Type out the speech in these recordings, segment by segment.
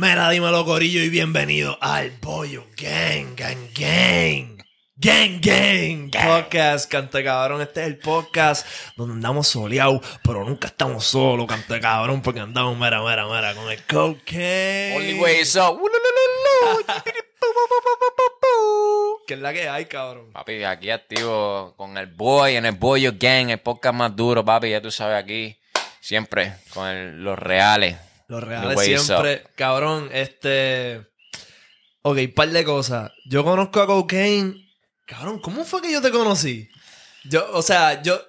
Mira, dímelo, Corillo, y bienvenido al Pollo Gang, Gang, Gang. Gang, gang, podcast, cante cabrón. Este es el podcast donde andamos soleados, pero nunca estamos solos, cante cabrón, porque andamos mera, mera, mera con el cocaine. Only way is up. ¿Qué es la que hay, cabrón? Papi, aquí activo con el boy en el Boyo Gang, el podcast más duro, papi. Ya tú sabes, aquí siempre con el- los reales. Los reales siempre, cabrón, este... Ok, par de cosas. Yo conozco a Cocaine. Cabrón, ¿cómo fue que yo te conocí? Yo, o sea, yo...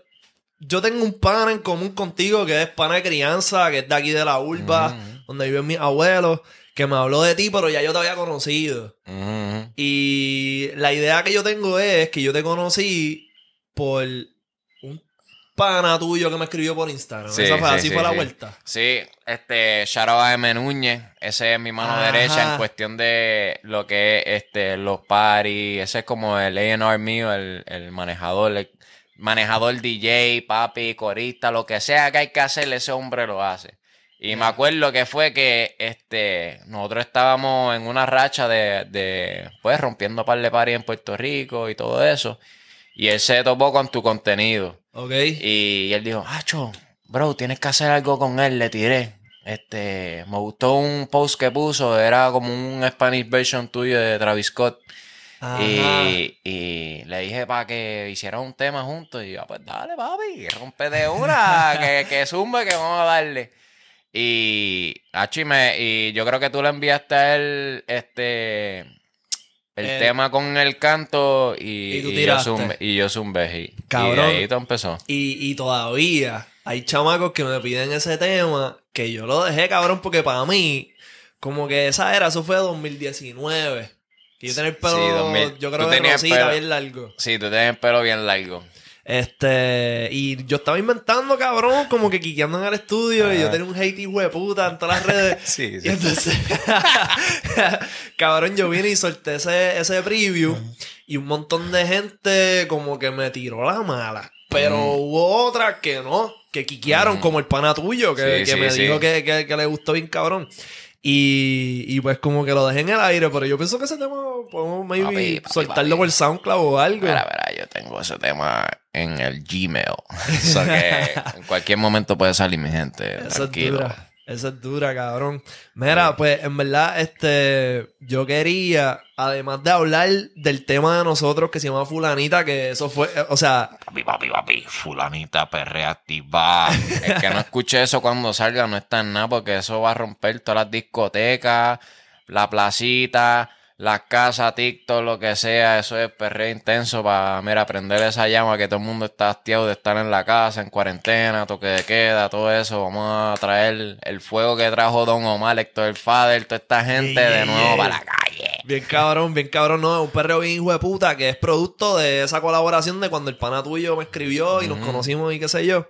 Yo tengo un pana en común contigo que es pana de crianza, que es de aquí de la urba, donde viven mis abuelos, que me habló de ti, pero ya yo te había conocido. Y la idea que yo tengo es que yo te conocí por pana tuyo que me escribió por Instagram. Sí, Esa fue, sí, así sí, fue la vuelta. Sí, este, shout out a M. Núñez. Ese es mi mano Ajá. derecha en cuestión de lo que es este, los parties. Ese es como el A&R mío, el, el manejador, el manejador DJ, papi, corista, lo que sea que hay que hacer, ese hombre lo hace. Y me acuerdo que fue que este nosotros estábamos en una racha de, de pues rompiendo par de parties en Puerto Rico y todo eso. Y él se topó con tu contenido. ¿Ok? Y él dijo, Acho, bro, tienes que hacer algo con él, le tiré. Este, me gustó un post que puso, era como un Spanish version tuyo de Travis Scott. Y, y le dije para que hiciera un tema juntos. Y yo, pues dale, papi, rompe de una, que, que zumbe, que vamos a darle. Y, me- y yo creo que tú le enviaste a él este, el El- tema con el canto y, Y tú y yo zumbé. Y yo zumbé. Y, Cabrón. y ahí todo empezó. Y, y todavía hay chamacos que me piden ese tema que yo lo dejé, cabrón, porque para mí, como que esa era, eso fue 2019. Que yo tenía el pelo, Sí, 2000. yo creo que tenías rosita, pelo- bien largo. Sí, tú tienes el pelo bien largo. Este, y yo estaba inventando, cabrón, como que quiqueando en el estudio, y yo tenía un hate hijo de puta en todas las redes. Sí, Y entonces, cabrón, yo vine y solté ese, ese preview y un montón de gente como que me tiró la mala. Pero hubo otras que no, que quiquearon, como el pana tuyo, que, Sí, que sí, me sí. dijo que, que- que le gustó bien cabrón. Y, y pues como que lo dejé en el aire, pero yo pienso que ese tema podemos maybe Papi, papi, soltarlo papi. por SoundCloud o algo. Mira, mira, yo tengo ese tema en el Gmail. O sea que en cualquier momento puede salir mi gente. Esa es tranquilo. dura. Esa es dura, cabrón. Mira, pues en verdad, este, yo quería, además de hablar del tema de nosotros que se llama Fulanita, que eso fue, eh, o sea, Papi, papi, papi, fulanita perrea activa. El que no escuche eso cuando salga no está en nada porque eso va a romper todas las discotecas, la placita, las casas, TikTok, lo que sea. Eso es perreo intenso para, mira, prender esa llama que todo el mundo está hastiado de estar en la casa, en cuarentena, toque de queda, todo eso. Vamos a traer el fuego que trajo Don Omar, Héctor el Fader, toda esta gente Yeah, de nuevo yeah. para la calle. bien cabrón, bien cabrón, no, es un perreo bien hijo de puta, que es producto de esa colaboración de cuando el pana tuyo me escribió y nos conocimos y qué sé yo.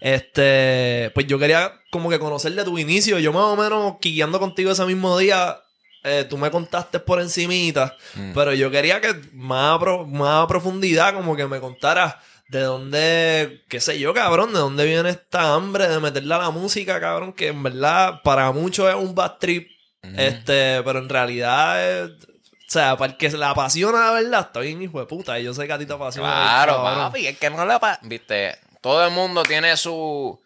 Este, pues yo quería como que conocer de tu inicio. Yo más o menos, guiando contigo ese mismo día, eh, tú me contaste por encimita. Mm. Pero yo quería que más pro- más a profundidad, como que me contaras de dónde, qué sé yo, cabrón, de dónde viene esta hambre de meterle a la música, cabrón, que en verdad para muchos es un bad trip, este, pero en realidad es, o sea, para el que se la apasiona de verdad, está bien hijo de puta, y yo sé que a ti te apasiona. Claro, papi, es que no le pa- Viste, todo el mundo tiene su.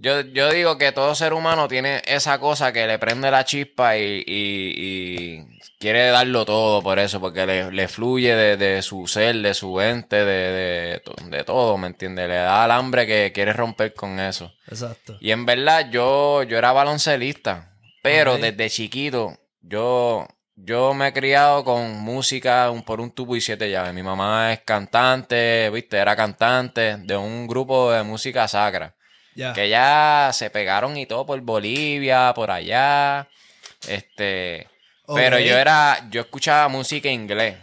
Yo, yo digo que todo ser humano tiene esa cosa que le prende la chispa y, y- y quiere darlo todo por eso, porque le, le fluye de, de su ser, de su ente, de, de, to- de todo, ¿me entiendes? Le da el hambre que quiere romper con eso. Exacto. Y en verdad, yo, yo era baloncelista, pero desde chiquito, yo, yo me he criado con música un, por un tubo y siete llaves. Mi mamá es cantante, viste, era cantante de un grupo de música sacra. Que ya se pegaron y todo por Bolivia, por allá. Este. Pero yo era, yo escuchaba música en inglés.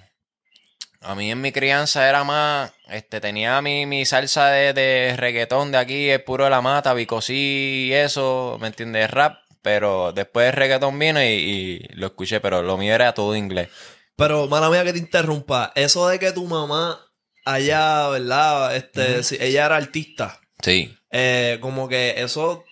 A mí en mi crianza era más, este, tenía mi, mi salsa de, de reggaetón de aquí, el puro de la mata, bicosí y eso, ¿me entiendes? Rap. Pero después el reggaetón vino y, y lo escuché, pero lo mío era todo inglés. Pero, mala mía que te interrumpa, eso de que tu mamá allá, ¿verdad? Este, si ella era artista. Sí. Eh, como que eso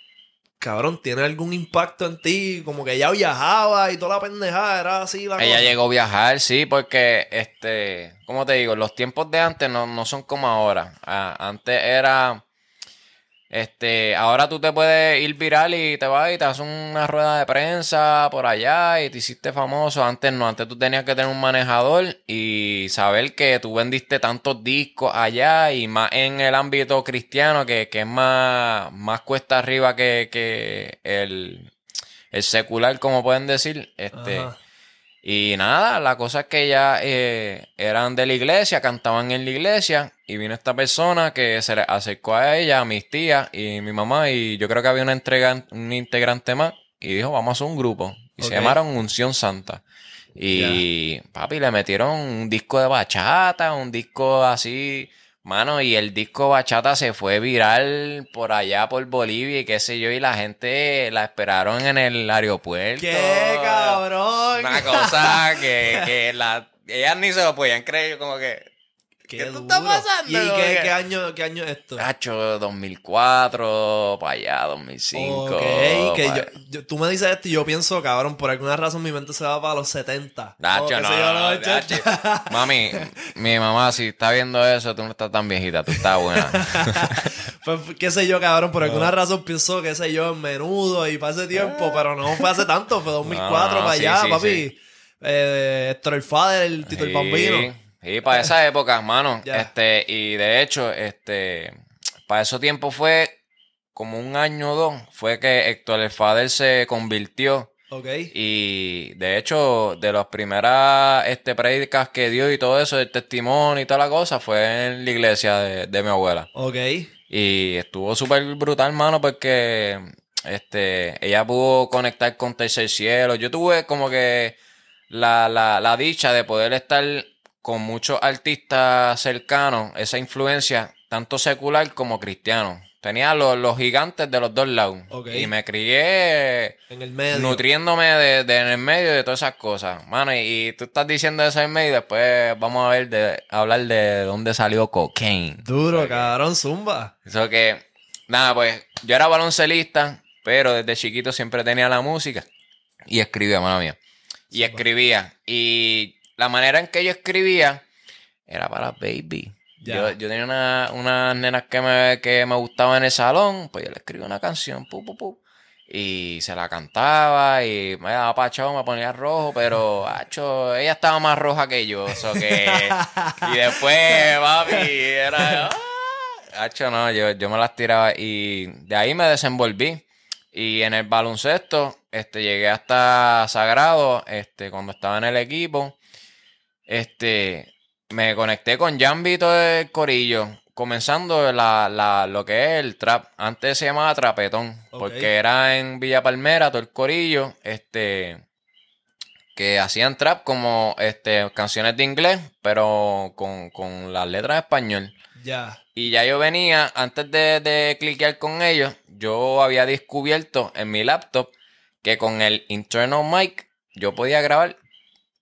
cabrón, ¿tiene algún impacto en ti? Como que ella viajaba y toda la pendejada era así la Ella cosa. llegó a viajar, sí, porque, este, ¿cómo te digo? Los tiempos de antes no, no son como ahora. Ah, antes era, este, ahora tú te puedes ir viral y te vas y te haces una rueda de prensa por allá y te hiciste famoso. Antes no, antes tú tenías que tener un manejador y saber que tú vendiste tantos discos allá y más en el ámbito cristiano que, que es más, más cuesta arriba que, que el, el secular, como pueden decir. Este. Y nada, la cosa es que ya eh, eran de la iglesia, cantaban en la iglesia, y vino esta persona que se le acercó a ella, a mis tías y mi mamá, y yo creo que había una entrega, un integrante más, y dijo, vamos a hacer un grupo. Y se llamaron Unción Santa. Y papi, le metieron un disco de bachata, un disco así, mano, y el disco bachata se fue viral por allá, por Bolivia, y qué sé yo, y la gente la esperaron en el aeropuerto. ¡Qué cabrón! Una cosa que, que la, ellas ni se lo podían creer, como que. ¡Qué, ¿Qué te duro! está pasando? ¿Y qué, año, qué año es esto? Hacho, 2004, para allá, 2005. Ok, que yo, yo- tú me dices esto y yo pienso, cabrón, por alguna razón mi mente se va para los 70. Nacho, no, sé yo, no, los 80. Nacho. Mami, mi mamá, si está viendo eso, tú no estás tan viejita, tú estás buena. Pues, qué sé yo, cabrón, por alguna razón pienso, qué sé yo, en menudo y para ese tiempo, pero no fue hace tanto, fue 2004 No, no, para sí, allá, sí, papi. sí. Eh, Héctor el Fader, el Tito el Bambino. Sí, para esa época, mano. Este, y de hecho, este, para esos tiempos fue como un año o dos, fue que Héctor el Fader se convirtió. Ok. Y de hecho, de las primeras este, prédicas que dio y todo eso, el testimonio y toda la cosa, fue en la iglesia de, de mi abuela. Ok. Y estuvo súper brutal, mano, porque este, ella pudo conectar con Tercer Cielo. Yo tuve como que la, la, la dicha de poder estar con muchos artistas cercanos, esa influencia, tanto secular como cristiano. Tenía los, los gigantes de los dos lados. Y me crié En el medio. nutriéndome de, de en el medio de todas esas cosas. Mano, y, y tú estás diciendo eso en medio y después vamos a ver de hablar de dónde salió cocaine. Duro, Porque- cabrón, zumba. Eso que, nada, pues yo era baloncelista, pero desde chiquito siempre tenía la música y escribía, mano mía. Y escribía. Y la manera en que yo escribía era para baby. Yo, yo tenía una- unas nenas que me, que me gustaban en el salón, pues yo le escribía una canción, pu, pu, pu, y se la cantaba y me daba pachado, me ponía rojo, pero acho, ella estaba más roja que yo, eso que... y después, papi, era... ¡ah! Hacho, no, yo, yo me las tiraba y de ahí me desenvolví. Y en el baloncesto, este, llegué hasta Sagrado, este, cuando estaba en el equipo. Este, me conecté con Jambi y todo el corillo. Comenzando la, la, lo que es el trap. Antes se llamaba Trapetón. Porque era en Villa Palmera, todo el corillo. Este. Que hacían trap como este, canciones de inglés, pero con, con las letras de español. Ya. Y ya yo venía, antes de, de cliquear con ellos, yo había descubierto en mi laptop que con el internal mic yo podía grabar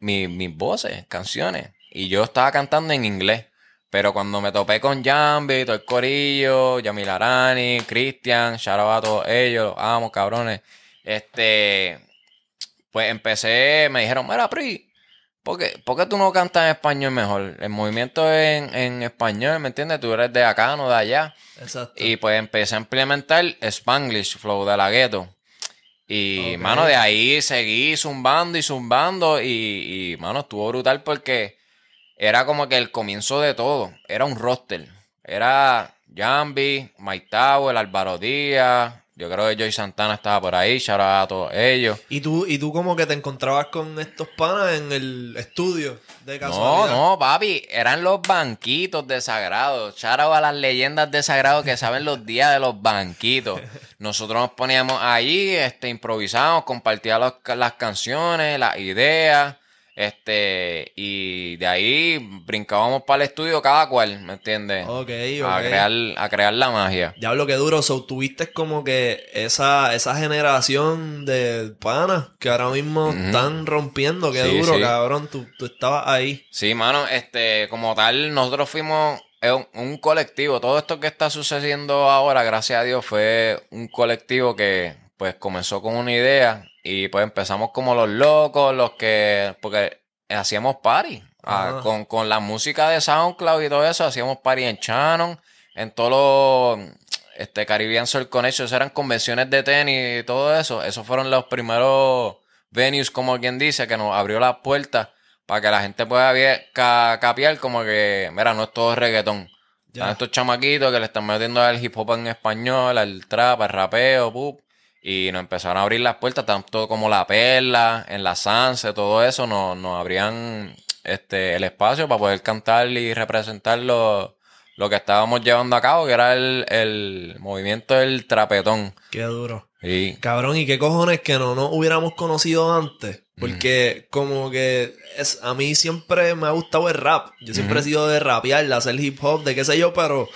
mi- mis voces, canciones. Y yo estaba cantando en inglés. Pero cuando me topé con Jambi, todo el corillo, Yamil Arani, Cristian, shout out a todos ellos, los amo, cabrones. Este, pues empecé, me dijeron, mira, Pri, ¿por qué, por qué tú no cantas en español mejor? El movimiento es en, en español, ¿me entiendes? Tú eres de acá, no de allá. Exacto. Y pues empecé a implementar Spanglish, flow de la gueto. Y, mano, de ahí seguí zumbando y zumbando. Y, y, mano, estuvo brutal porque era como que el comienzo de todo. Era un roster. Era Jambi, Mike Tower, Álvaro Díaz. Yo creo que Joy Santana estaba por ahí. Shout out a todos ellos. ¿Y tú, y tú como que te encontrabas con estos panas en el estudio de No, casualidad. no, papi, eran los banquitos de Sagrado. Shout out a las leyendas de Sagrado que saben los días de los banquitos. Nosotros nos poníamos allí, este, improvisábamos, compartíamos las canciones, las ideas, este, y de ahí brincábamos para el estudio cada cual, ¿me entiendes? Ok, A ok. crear, a crear la magia. Diablo, qué duro. So, tuviste como que esa, esa generación de panas que ahora mismo están rompiendo. Qué Sí, duro, sí. cabrón. Tú, tú estabas ahí. Sí, mano, este, como tal, nosotros fuimos eh, un, un colectivo. Todo esto que está sucediendo ahora, gracias a Dios, fue un colectivo que pues comenzó con una idea y pues empezamos como los locos, los que, porque hacíamos party. ah, con, con la música de SoundCloud y todo eso, hacíamos party en Shannon, en todos los este, Caribbean Soul Connection, eran convenciones de tenis y todo eso. Esos fueron los primeros venues, como quien dice, que nos abrió las puertas para que la gente pueda ca- capiar como que, mira, no es todo reggaetón. Ya. Están estos chamaquitos que le están metiendo al hip hop en español, al trap, al rapeo, pup. Y nos empezaron a abrir las puertas, tanto como la perla, en la Sanse, todo eso, nos, nos abrían este, el espacio para poder cantar y representar lo, lo que estábamos llevando a cabo, que era el, el movimiento del trapetón. Qué duro. Y Cabrón, ¿y qué cojones que no nos hubiéramos conocido antes? Porque como que es, a mí siempre me ha gustado el rap. Yo siempre he sido de rapear, de hacer hip hop, de qué sé yo, pero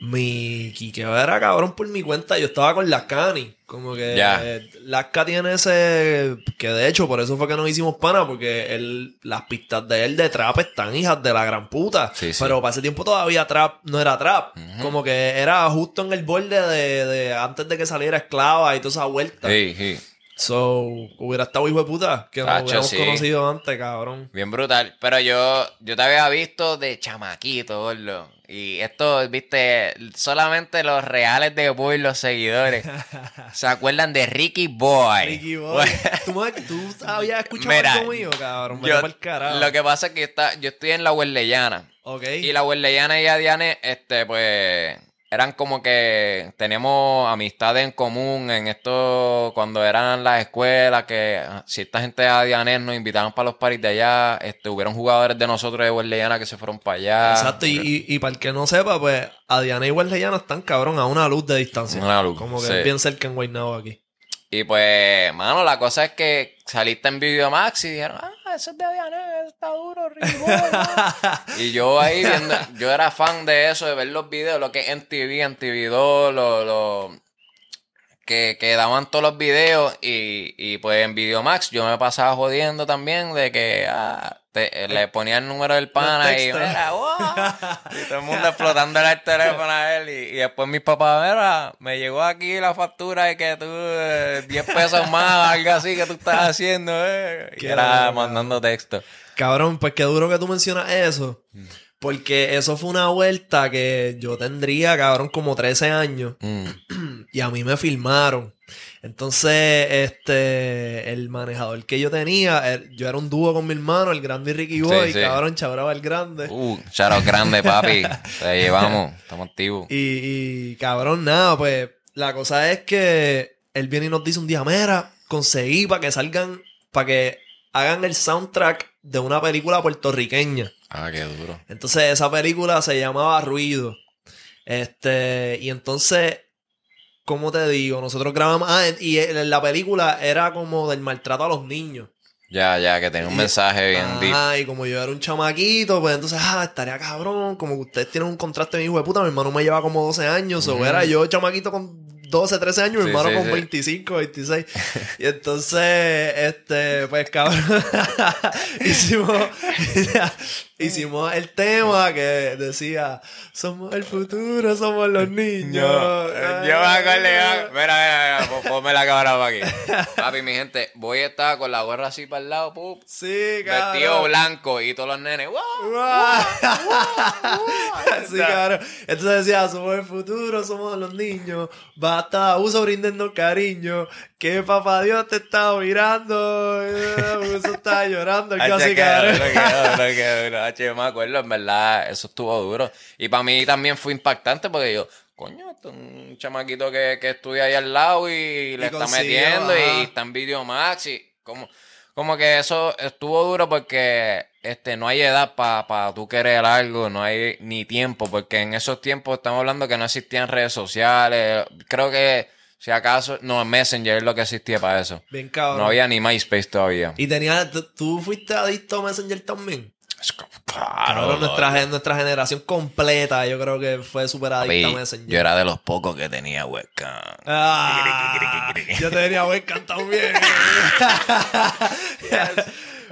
mi quiqueo era cabrón por mi cuenta. Yo estaba con las Cani. Como que Ya. eh, Lasca tiene ese... Que de hecho, por eso fue que nos hicimos pana, porque él, las pistas de él de trap están hijas de la gran puta. Sí, sí. Pero para ese tiempo todavía trap no era trap. Como que era justo en el borde de, de antes de que saliera Esclava y toda esa vuelta. sí, sí. So, hubiera estado hijo de puta que nos hubiéramos sí. conocido antes, cabrón. Bien brutal. Pero yo, yo te había visto de chamaquito, gordo. Y esto, viste, solamente los reales de Boy, los seguidores, se acuerdan de Ricky Boy. Ricky Boy. ¿Tú, tú habías escuchado Mira, algo mío, cabrón. Yo- lo que pasa es que está, yo estoy en la Huerleyana. Ok. Y la Huerleyana y Adiane, este, pues, eran como que teníamos amistades en común en esto, cuando eran las escuelas, que ah, cierta gente de Adiane nos invitaban para los paris de allá, este, hubieron jugadores de nosotros de Huerleyana que se fueron para allá. Exacto, y, y, y para el que no sepa, pues, a Diana y Guarleyana están, cabrón, a una luz de distancia. Una luz, Como que sí. es bien cerca en Guaynabo aquí. Y pues, mano, la cosa es que saliste en Videomax y dijeron, ah, ese es de ese está duro, ¿no?". Y yo ahí viendo, yo era fan de eso, de ver los videos, lo que es en TV, en TV2, lo, lo, que, que daban todos los videos y, y pues en Videomax yo me pasaba jodiendo también de que ah, te- le ponía el número del pana y textos. mira, wow, y todo el mundo explotando el teléfono a él y, y después mis papás, mira, me llegó aquí la factura de que tú eh, 10 pesos más, algo así que tú estás haciendo, eh. Y era duro, mandando texto. Cabrón, pues qué duro que tú mencionas eso. Porque eso fue una vuelta que yo tendría, cabrón, como 13 años. Mm. y a mí me filmaron. Entonces, este, el manejador que yo tenía, yo era un dúo con mi hermano, el grande y Ricky Boy, sí. cabrón, chabraba el grande. Uh, charo grande, papi. Te llevamos, estamos activos. Y, y, cabrón, nada, pues la cosa es que él viene y nos dice un día, mira, conseguí para que salgan, para que hagan el soundtrack de una película puertorriqueña. Ah, qué duro. Entonces esa película se llamaba Ruido. Este, y entonces, ¿cómo te digo? Nosotros grabamos, ah, y en la película era como del maltrato a los niños. Ya, ya, que tenía un mensaje bien deep. Ah, y como yo era un chamaquito, pues entonces, ah, estaría cabrón. Como que ustedes tienen un contraste bien hijo de puta. Mi hermano me lleva como 12 años. O era yo chamaquito con 12, 13 años. Mi hermano sí, con sí. 25, 26. y entonces, este, pues cabrón, hicimos, hicimos el tema que decía, somos el futuro, somos los niños. Yo, yo acordé, mira, mira, mira, pon- ponme la cámara para aquí. Papi, mi gente, voy a estar con la gorra así para el lado, pup, Sí, cabrón. vestido blanco y todos los nenes, ¡wow! Sí, cabrón. Entonces decía, somos el futuro, somos los niños. Basta, uso brindando cariño. Que papá Dios te está mirando. Eh, Uso está llorando. así, cabrón. Yo me acuerdo, en verdad, eso estuvo duro. Y para mí también fue impactante porque yo, coño, esto es un chamaquito que, que estudia ahí al lado y le está metiendo ajá. y está en Videomax y como, como que eso estuvo duro porque este no hay edad para pa tú querer algo, no hay ni tiempo, porque en esos tiempos estamos hablando que no existían redes sociales, creo que si acaso, no, Messenger es lo que existía para eso. Bien cabrón. No había ni MySpace todavía. Y tenía, tú fuiste adicto a Messenger también. Claro, nuestra, nuestra generación completa, yo creo que fue súper adicta a Messenger. yo era de los pocos que tenía webcam. Ah, yo tenía buen cantado bien.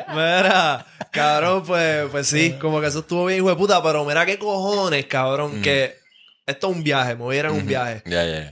Mira, cabrón, pues, pues sí, como que eso estuvo bien, hijo de puta, pero mira qué cojones, cabrón, que esto es un viaje, me voy a ir en un viaje.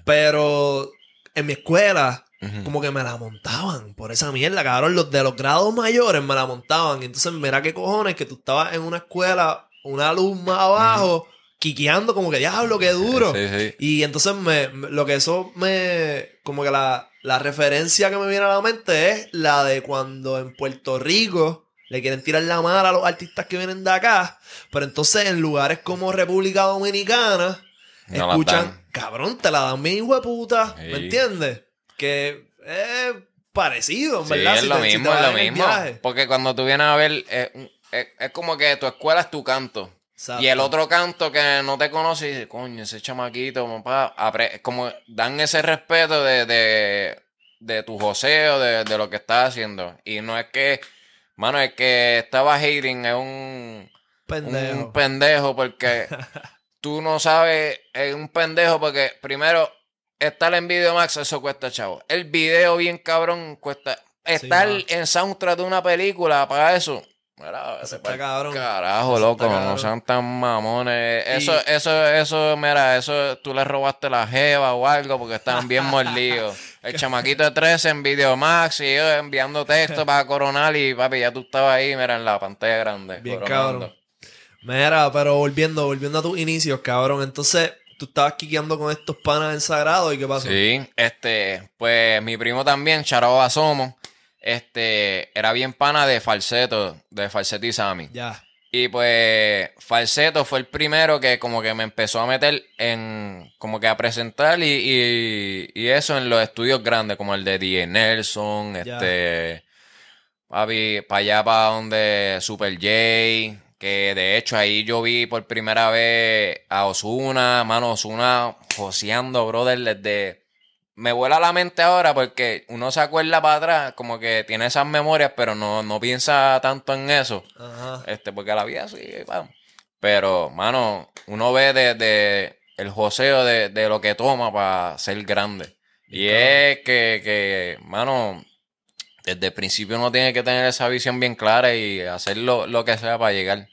Pero en mi escuela, como que me la montaban por esa mierda, cabrón. Los de los grados mayores me la montaban. Y entonces, mira qué cojones que tú estabas en una escuela, una luz más abajo, quiqueando como que diablo, qué duro. Sí, sí. Y entonces me, me- lo que eso me, como que la, la referencia que me viene a la mente es la de cuando en Puerto Rico le quieren tirar la mano a los artistas que vienen de acá, pero entonces en lugares como República Dominicana, No escuchan, cabrón, te la dan mi hijo de puta, Sí. ¿me entiendes? Que es parecido, en Sí, ¿verdad? es Si lo te- si te mismo, es lo mismo. Porque cuando tú vienes a ver, eh, es, es como que tu escuela es tu canto. Exacto. Y el otro canto que no te conoce y dice, coño, ese chamaquito, papá, como dan ese respeto de, de, de tu joseo, de, de lo que estás haciendo. Y no es que, mano, es que estaba hating, es un, Pendejo. un pendejo porque tú no sabes, es un pendejo porque primero estar en Video Max, eso cuesta chavo. El video bien cabrón cuesta. Estar en soundtrack de una película para eso. Mira, Eso está cabrón. Carajo, Eso loco, no sean tan mamones. Eso, Y- eso, eso, mira, eso tú le robaste la jeva o algo porque estaban bien mordidos. El chamaquito de 13 en Video Max y yo enviando texto para coronar y papi, ya tú estabas ahí, mira, en la pantalla grande. Bien coronando. cabrón. Mira, pero volviendo, volviendo a tus inicios, cabrón. Entonces, tú estabas quiqueando con estos panas en sagrado y qué pasó. Sí, este, pues mi primo también, Charao Asomo, este, era bien pana de falseto, de falseto y Sammy. Ya. Y pues Falseto fue el primero que como que me empezó a meter en, como que a presentar y, y, y eso en los estudios grandes, como el de DJ Nelson, Ya. este, papi, para allá para donde Super J, que de hecho ahí yo vi por primera vez a Osuna, mano, Osuna joseando, brother, desde... Me vuela la mente ahora porque uno se acuerda para atrás, como que tiene esas memorias, pero no, no piensa tanto en eso. Ajá. Este, porque la vida sigue, vamos. Pero, mano, uno ve de, de el joseo de, de lo que toma para ser grande. Y Claro. es que, que, mano, desde el principio uno tiene que tener esa visión bien clara y hacer lo, lo que sea para llegar.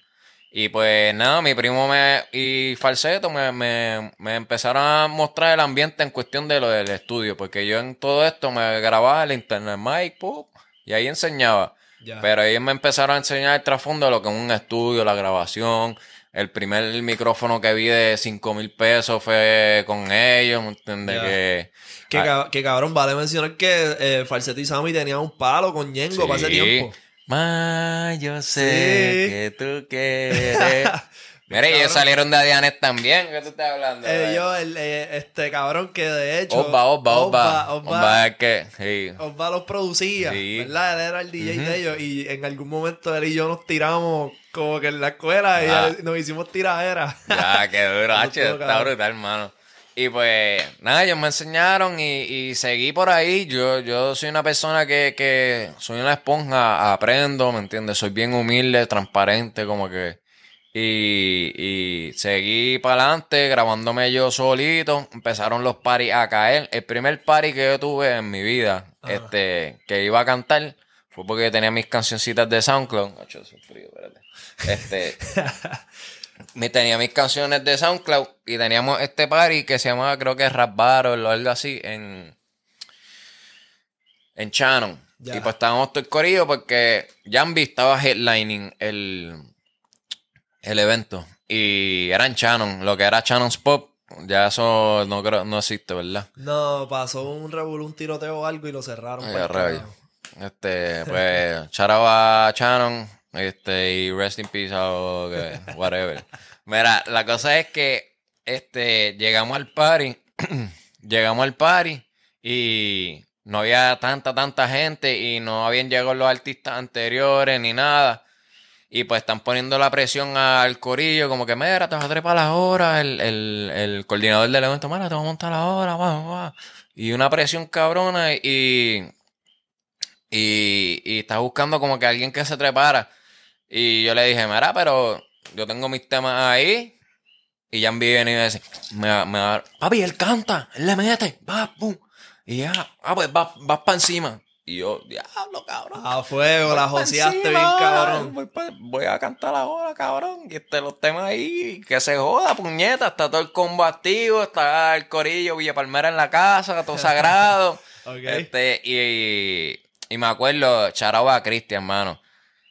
Y pues nada, mi primo me, y Falseto me, me, me empezaron a mostrar el ambiente en cuestión de lo del estudio, porque yo en todo esto me grababa el internet mic, ¡pum! y ahí enseñaba. Ya. Pero ellos me empezaron a enseñar el trasfondo de lo que es un estudio, la grabación. El primer micrófono que vi de 5 mil pesos fue con ellos, ¿me entiendes? Que, que, ah, cab- que cabrón, vale mencionar que eh, Falsetto y Sammy tenían un palo con Ñengo para ese Sí. tiempo. Ma, yo sé Sí. que tú quieres. Mira, ellos salieron de Adianes también. ¿Qué tú estás hablando? Ellos, el, eh, este cabrón que de hecho. Osva, Osva. Osva, Osva es que, sí. Osva los producía, Sí. ¿verdad? Él era el DJ de ellos y en algún momento él y yo nos tiramos como que en la escuela y nos hicimos tiraderas. Ya, qué duro, estuvo está brutal, hermano. Y pues, nada, ellos me enseñaron y, y seguí por ahí. Yo, yo soy una persona que, que soy una esponja, aprendo, ¿me entiendes? Soy bien humilde, transparente, como que. Y, y seguí para adelante, grabándome yo solito. Empezaron los paris a caer. El primer party que yo tuve en mi vida, Ajá. este, que iba a cantar, fue porque tenía mis cancioncitas de SoundCloud. Frío, espérate. Este, me tenía mis canciones de SoundCloud y teníamos este party que se llamaba, creo que Rap Battle o algo así, en, en Shannon. Ya. Y pues estábamos todo el corillo porque Jambi estaba headlining el, el evento. Y era en Shannon, lo que era Shannon's Pop. Ya eso no creo, no existe, ¿verdad? No, pasó un revolú, un tiroteo o algo y lo cerraron. Ay, carajo. Este, pues, charaba a Shannon, este, y rest in peace o que- whatever. Mira, la cosa es que, este, llegamos al party, llegamos al party y no había tanta, tanta gente y no habían llegado los artistas anteriores ni nada. Y pues están poniendo la presión al corillo, como que, mira, te vas a trepar la hora, el, el, el coordinador del evento, mira, te vas a montar la hora, va, va. Y una presión cabrona y, y, y está buscando como que alguien que se trepara. Y yo le dije, mira, pero yo tengo mis temas ahí. Y ya viene y me dice, me, va- me va- papi, él canta, él le mete, va, pum. Y ya, ah, pues vas vas para encima. Y yo, diablo, cabrón. A fuego, la joseaste bien, cabrón. Voy, a cantar ahora, cabrón. Y este, los temas ahí, que se joda, puñeta. Está todo el combo activo, está el corillo, Villa Palmera en la casa, todo sagrado. Este, y, y me acuerdo, charaba a Cristian, mano.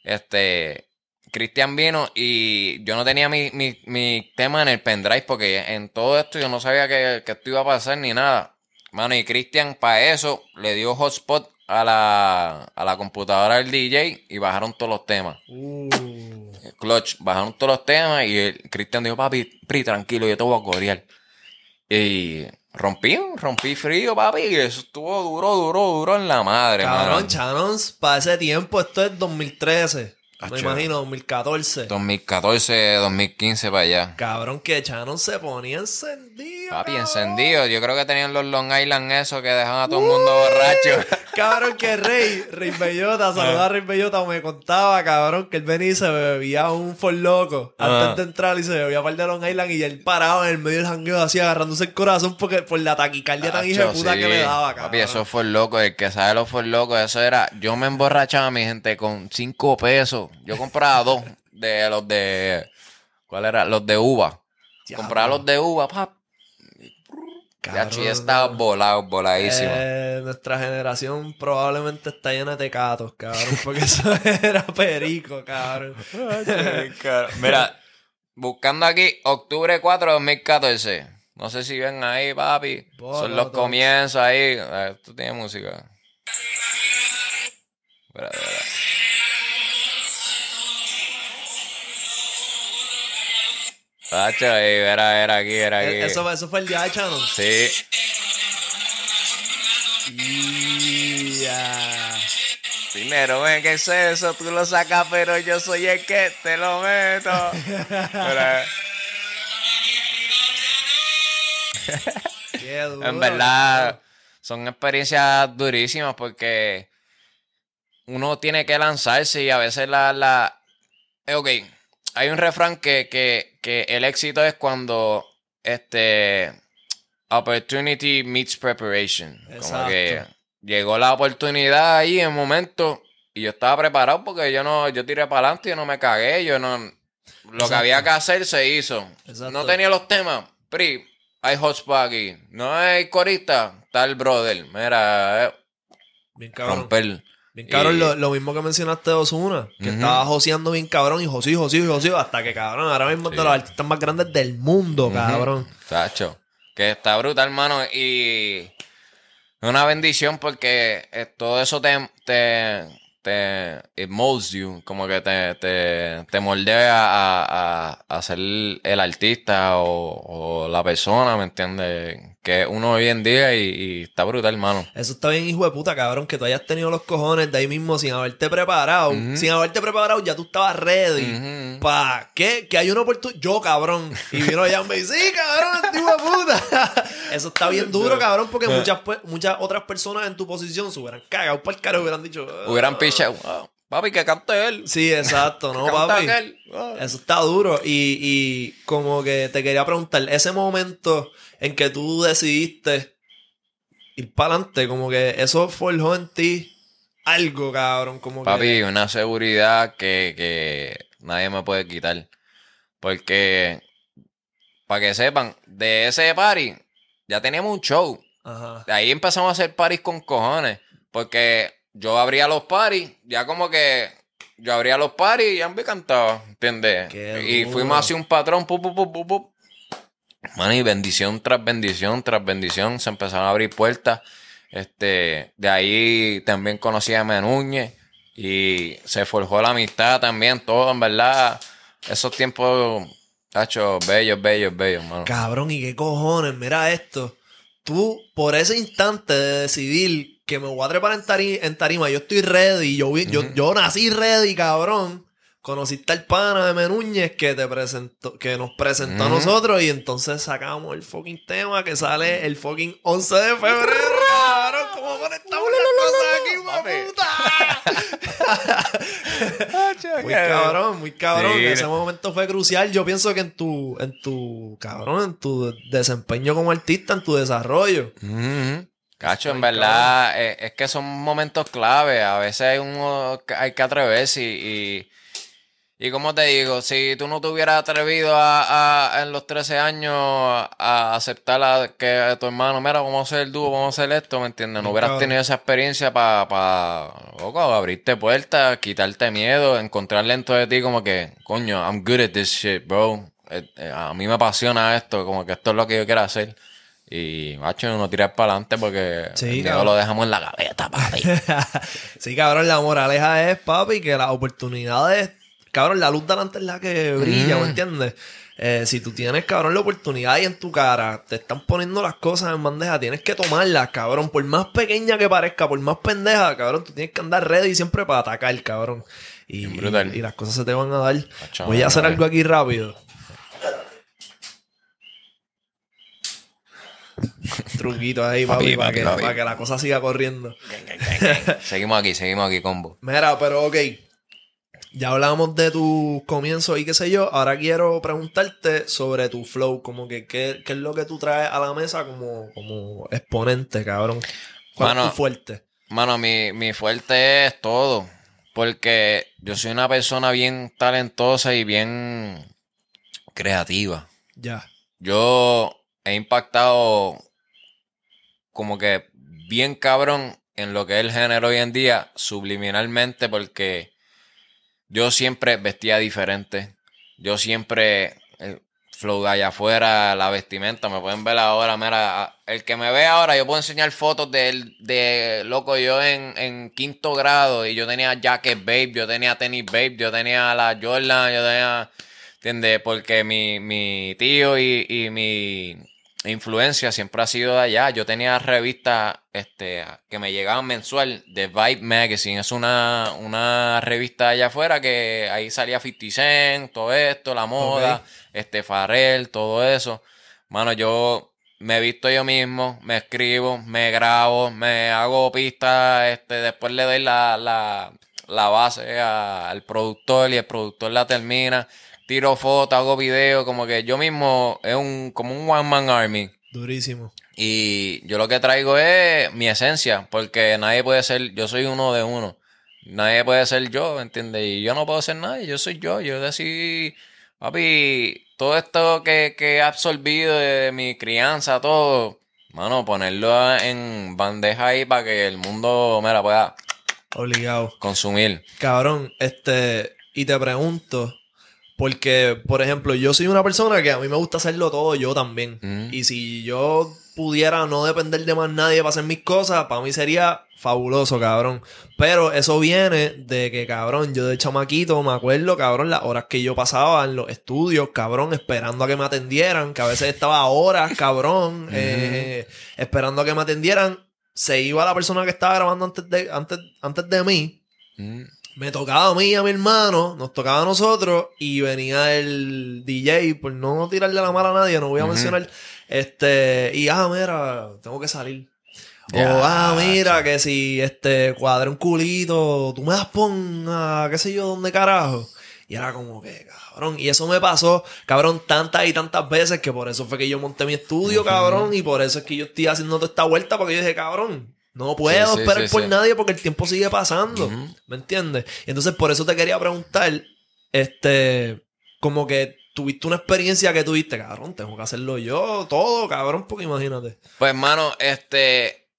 Este, Cristian vino y yo no tenía mi, mi, mi tema en el pendrive porque en todo esto yo no sabía que, que esto iba a pasar ni nada. Mano, y Cristian para eso le dio hotspot a la, a la computadora del DJ y bajaron todos los temas. Uh, Clutch, bajaron todos los temas y el Cristian dijo, papi, Pri, tranquilo, yo te voy a corear. Y rompí, rompí frío, papi, y eso estuvo duro, duro, duro en la madre, cabrón, mano. Channons, para ese tiempo, esto es 2013. Me imagino, 2014. 2014, 2015 para allá. Cabrón, que Shannon se ponía encendido. Papi, encendido. Yo creo que tenían los Long Island eso que dejan a todo el mundo borracho. Cabrón, que Rey, Rey Bellota, saludaba a Rey Bellota, me contaba, cabrón, que él venía y se bebía un for loco antes Ah. de entrar y se bebía par de Long Island y él parado en el medio del jangueo así agarrándose el corazón porque por la taquicardia tan hija puta sí. que le daba, cabrón. Papi, eso fue loco. El que sabe lo fue loco. Eso era. Yo me emborrachaba, mi gente, con cinco pesos. Yo compraba dos de los de. ¿Cuál era? Los de uva. Compraba los de uva, pap. Ya Cabrón, estaba no. volado, voladísimo. Eh, nuestra generación probablemente está llena de tecatos, cabrón, porque eso era perico, cabrón. Mira, buscando aquí, octubre 4 de 2014. No sé si ven ahí, papi. Son los todo. comienzos ahí. Eh, Esto tiene música. Espera, espera. Tacho, ahí, era, era aquí, era aquí. Eh, Eso, eso fue el día de Shannon. Sí. Ya. Dinero, ven, ¿qué es eso? Tú lo sacas, pero yo soy el que te lo meto. Mira, Qué duro, en verdad, son experiencias durísimas porque uno tiene que lanzarse y a veces la... la... Eh, ok, hay un refrán que, que, que el éxito es cuando este opportunity meets preparation. Como Exacto. que llegó la oportunidad ahí en el momento y yo estaba preparado porque yo no, yo tiré para adelante, yo no me cagué, yo no... Lo que había que hacer se hizo. Exacto. No tenía los temas. Pri, hay hotspot aquí. No hay corista. El brother. Mira, eh, Bien cabrón. romper. Bien cabrón, lo, lo mismo que mencionaste de Ozuna, que estaba joseando bien cabrón y josío, josío, josío, hasta que cabrón, ahora mismo es de Sí. los artistas más grandes del mundo, cabrón. Tacho. Que está brutal, hermano. Y es una bendición porque eh, todo eso te, te, te it molds you. Como que te, te, te moldea a, a, a ser el artista o, o la persona, ¿me entiendes? Que uno hoy en día y, y está brutal, hermano. Eso está bien, hijo de puta, cabrón, que tú hayas tenido los cojones de ahí mismo sin haberte preparado. Sin haberte preparado, ya tú estabas ready. Ujú. ¿Pa qué? Que hay una oportunidad. Yo, cabrón. Y vino ya y me dice, sí, cabrón, este hijo de puta. Eso está bien duro, cabrón, porque muchas, pe- muchas otras personas en tu posición se hubieran cagado por el caro y hubieran dicho. Hubieran pichado. "Ah, papi, que cante él. Sí, exacto, ¿no, papi? aquel". Ah. Eso está duro. Y, y como que te quería preguntar, ese momento en que tú decidiste ir para adelante, como que eso forjó en ti algo, cabrón. Como Papi, que. una seguridad que, que nadie me puede quitar. Porque, para que sepan, de ese party ya teníamos un show. Ajá. De ahí empezamos a hacer paris con cojones. Porque yo abría los paris, ya como que yo abría los paris y ya me cantaba, ¿entiendes? Qué Y duro. fuimos así un patrón, pu, pu, pu, pu, pu. Mano, y bendición tras bendición tras bendición se empezaron a abrir puertas. Este, de ahí también conocí a Menúñez y se forjó la amistad también, todo en verdad. Esos tiempos, tacho, bellos, bellos, bellos, mano. Cabrón, y qué cojones, mira esto. Tú, por ese instante de decidir que me voy a trepar en, tari- en tarima, yo estoy ready, yo, vi- yo, yo nací ready, cabrón. Conociste al pana de Menúñez que te presentó, que nos presentó a nosotros y entonces sacamos el fucking tema que sale el fucking 11 de febrero, cabrón. ¿Cómo conectamos las cosas aquí, puta? Muy cabrón, muy cabrón. Sí. Ese momento fue crucial. Yo pienso que en tu, en tu, cabrón, en tu desempeño como artista, en tu desarrollo. Cacho, en verdad, eh, es, que son momentos clave. A veces hay, uno, hay que atreverse y, y, Y como te digo, si tú no te hubieras atrevido a, a- en los 13 años a aceptar a que tu hermano, mira, vamos a hacer el dúo, vamos a hacer esto, ¿me entiendes? No hubieras tenido esa experiencia para, pa, abrirte puertas, quitarte miedo, encontrar dentro de ti como que, coño, I'm good at this shit, bro. Eh, eh, a mí me apasiona esto, como que esto es lo que yo quiero hacer. Y, macho, uno tirar para adelante porque Sí, cabrón. lo dejamos en la gaveta, papi. sí, cabrón, la moraleja es, papi, que las oportunidades, cabrón, la luz delante es la que brilla, ¿me entiendes? Eh, si tú tienes, cabrón, la oportunidad ahí en tu cara, te están poniendo las cosas en bandeja, tienes que tomarlas, cabrón. Por más pequeña que parezca, por más pendeja, cabrón, tú tienes que andar ready siempre para atacar, cabrón. Y, y las cosas se te van a dar. Voy a hacer algo aquí rápido. Truquito ahí, papi, Papi, para, papi, que, papi. para que la cosa siga corriendo. seguimos aquí, seguimos aquí, combo. Mira, pero ok. Ya hablamos de tus comienzos y qué sé yo. Ahora quiero preguntarte sobre tu flow. Como que qué, qué es lo que tú traes a la mesa como, como exponente, cabrón. ¿Cuál es tu fuerte? Mano, mi, mi fuerte es todo. Porque yo soy una persona bien talentosa y bien creativa. Ya. Yo he impactado como que bien cabrón en lo que es el género hoy en día, subliminalmente, porque yo siempre vestía diferente. Yo siempre, el flow de allá afuera, la vestimenta, me pueden ver ahora, mira, el que me ve ahora, yo puedo enseñar fotos de, de loco, yo en, en quinto grado, y yo tenía jacket babe, yo tenía tenis babe, yo tenía la Jordan, yo tenía... ¿Entiendes? Porque mi, mi tío y, y mi influencia siempre ha sido de allá. Yo tenía revistas este, que me llegaban mensual de Vibe Magazine. Es una, una revista allá afuera que ahí salía 50 Cent, todo esto, la moda, este Farrell, todo eso. Mano, yo me visto yo mismo, me escribo, me grabo, me hago pistas, este, después le doy la, la, la base a- al productor y el productor la termina. Tiro fotos, hago videos, como que yo mismo es un, como un one man army. Durísimo. Y yo lo que traigo es mi esencia, porque nadie puede ser, yo soy uno de uno. Nadie puede ser yo, ¿entiendes? Y yo no puedo ser nadie, yo soy yo. Yo decidí, papi, todo esto que, que he absorbido de mi crianza, todo, mano, ponerlo en bandeja ahí para que el mundo me la pueda Obligado. consumir. Cabrón, este, y te pregunto, porque, por ejemplo, yo soy una persona que a mí me gusta hacerlo todo yo también. Mm. Y si yo pudiera no depender de más nadie para hacer mis cosas, para mí sería fabuloso, cabrón. Pero eso viene de que, cabrón, yo de chamaquito me acuerdo, cabrón, las horas que yo pasaba en los estudios, cabrón, esperando a que me atendieran, que a veces estaba horas, cabrón, eh, esperando a que me atendieran. Se iba la persona que estaba grabando antes de, antes, antes de mí. Mm. Me tocaba a mí a mi hermano, nos tocaba a nosotros y venía el DJ, por no tirarle la mala a nadie, no voy a mencionar. Este, y ah, mira, tengo que salir. O ah, mira, que si este cuadré un culito, tú me das pon a qué sé yo dónde carajo. Y era como que, cabrón. Y eso me pasó, cabrón, tantas y tantas veces que por eso fue que yo monté mi estudio, cabrón. Y por eso es que yo estoy haciendo toda esta vuelta, porque yo dije, cabrón, no puedo sí, esperar sí, por nadie porque el tiempo sigue pasando. ¿Me entiendes? Y entonces por eso te quería preguntar, este, como que tuviste una experiencia que tuviste, cabrón, tengo que hacerlo yo, todo, cabrón, porque imagínate. Pues, hermano, este.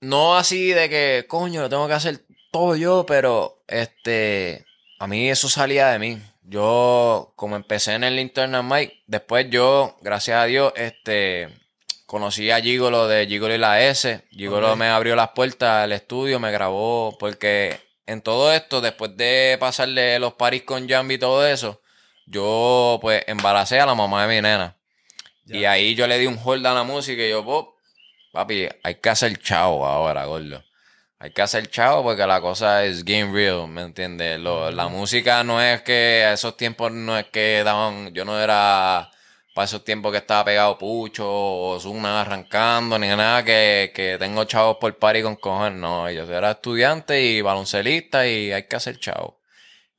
No así de que, coño, lo tengo que hacer todo yo, pero este. A mí eso salía de mí. Yo, como empecé en el Internal Mic, después yo, gracias a Dios, este. Conocí a Gigolo de Gigolo y la S. Gigolo me abrió las puertas al estudio, me grabó, porque en todo esto, después de pasarle los paris con Jambi y todo eso, yo pues embaracé a la mamá de mi nena. Ya. Y ahí yo le di un hold a la música y yo, pop, papi, hay que hacer chavo ahora, gordo. Hay que hacer chavo porque la cosa es game real, ¿me entiendes? Lo- La música no es que a esos tiempos no es que daban, yo no era para esos tiempos que estaba pegado Pucho o Zuna arrancando, ni nada que, que tengo chavos por party con cojones. No, yo era estudiante y baloncelista y hay que hacer chavo.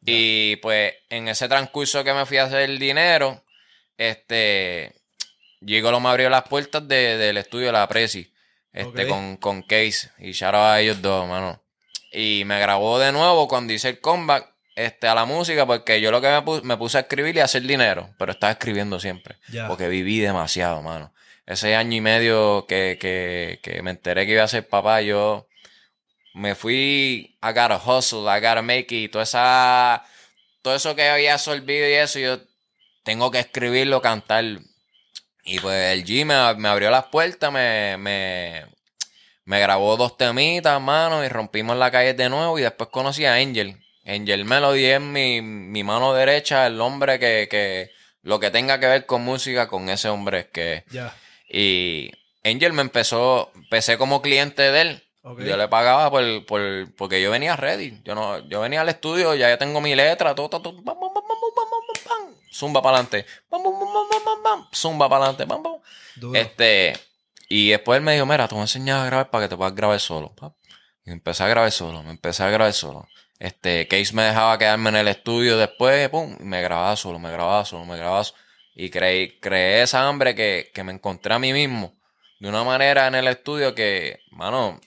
Y pues en ese transcurso que me fui a hacer el dinero, este, Gigolo me abrió las puertas de- del estudio de la Prezi, este, con, con Case, y out a ellos dos, mano. Y me grabó de nuevo cuando hice el comeback, este, a la música porque yo lo que me, pu- me puse a escribir y a hacer dinero, pero estaba escribiendo siempre. Porque viví demasiado, mano. Ese año y medio que, que, que me enteré que iba a ser papá, yo me fui, I gotta hustle, I gotta make it, y toda esa, todo eso que había absorbido y eso, yo tengo que escribirlo, cantar. Y pues el G me, me abrió las puertas, me, me, me grabó dos temitas, mano, y rompimos la calle de nuevo. Y después conocí a Angel. Angel Melody es mi, mi mano derecha, el hombre que, que, lo que tenga que ver con música, con ese hombre es que. Yeah. Y Angel me empezó, empecé como cliente de él. Okay. Yo le pagaba por, por, porque yo venía ready. Yo no, yo venía al estudio, ya yo tengo mi letra, todo, todo, todo zumba para adelante, zumba para adelante, este, y después él me dijo, mira, tú me enseñas a grabar para que te puedas grabar solo. Y empecé a grabar solo, me empecé a grabar solo. Este, Case me dejaba quedarme en el estudio después, pum, me grababa solo, me grababa solo, me grababa solo. Y creí, creé esa hambre que, que me encontré a mí mismo de una manera en el estudio que, mano,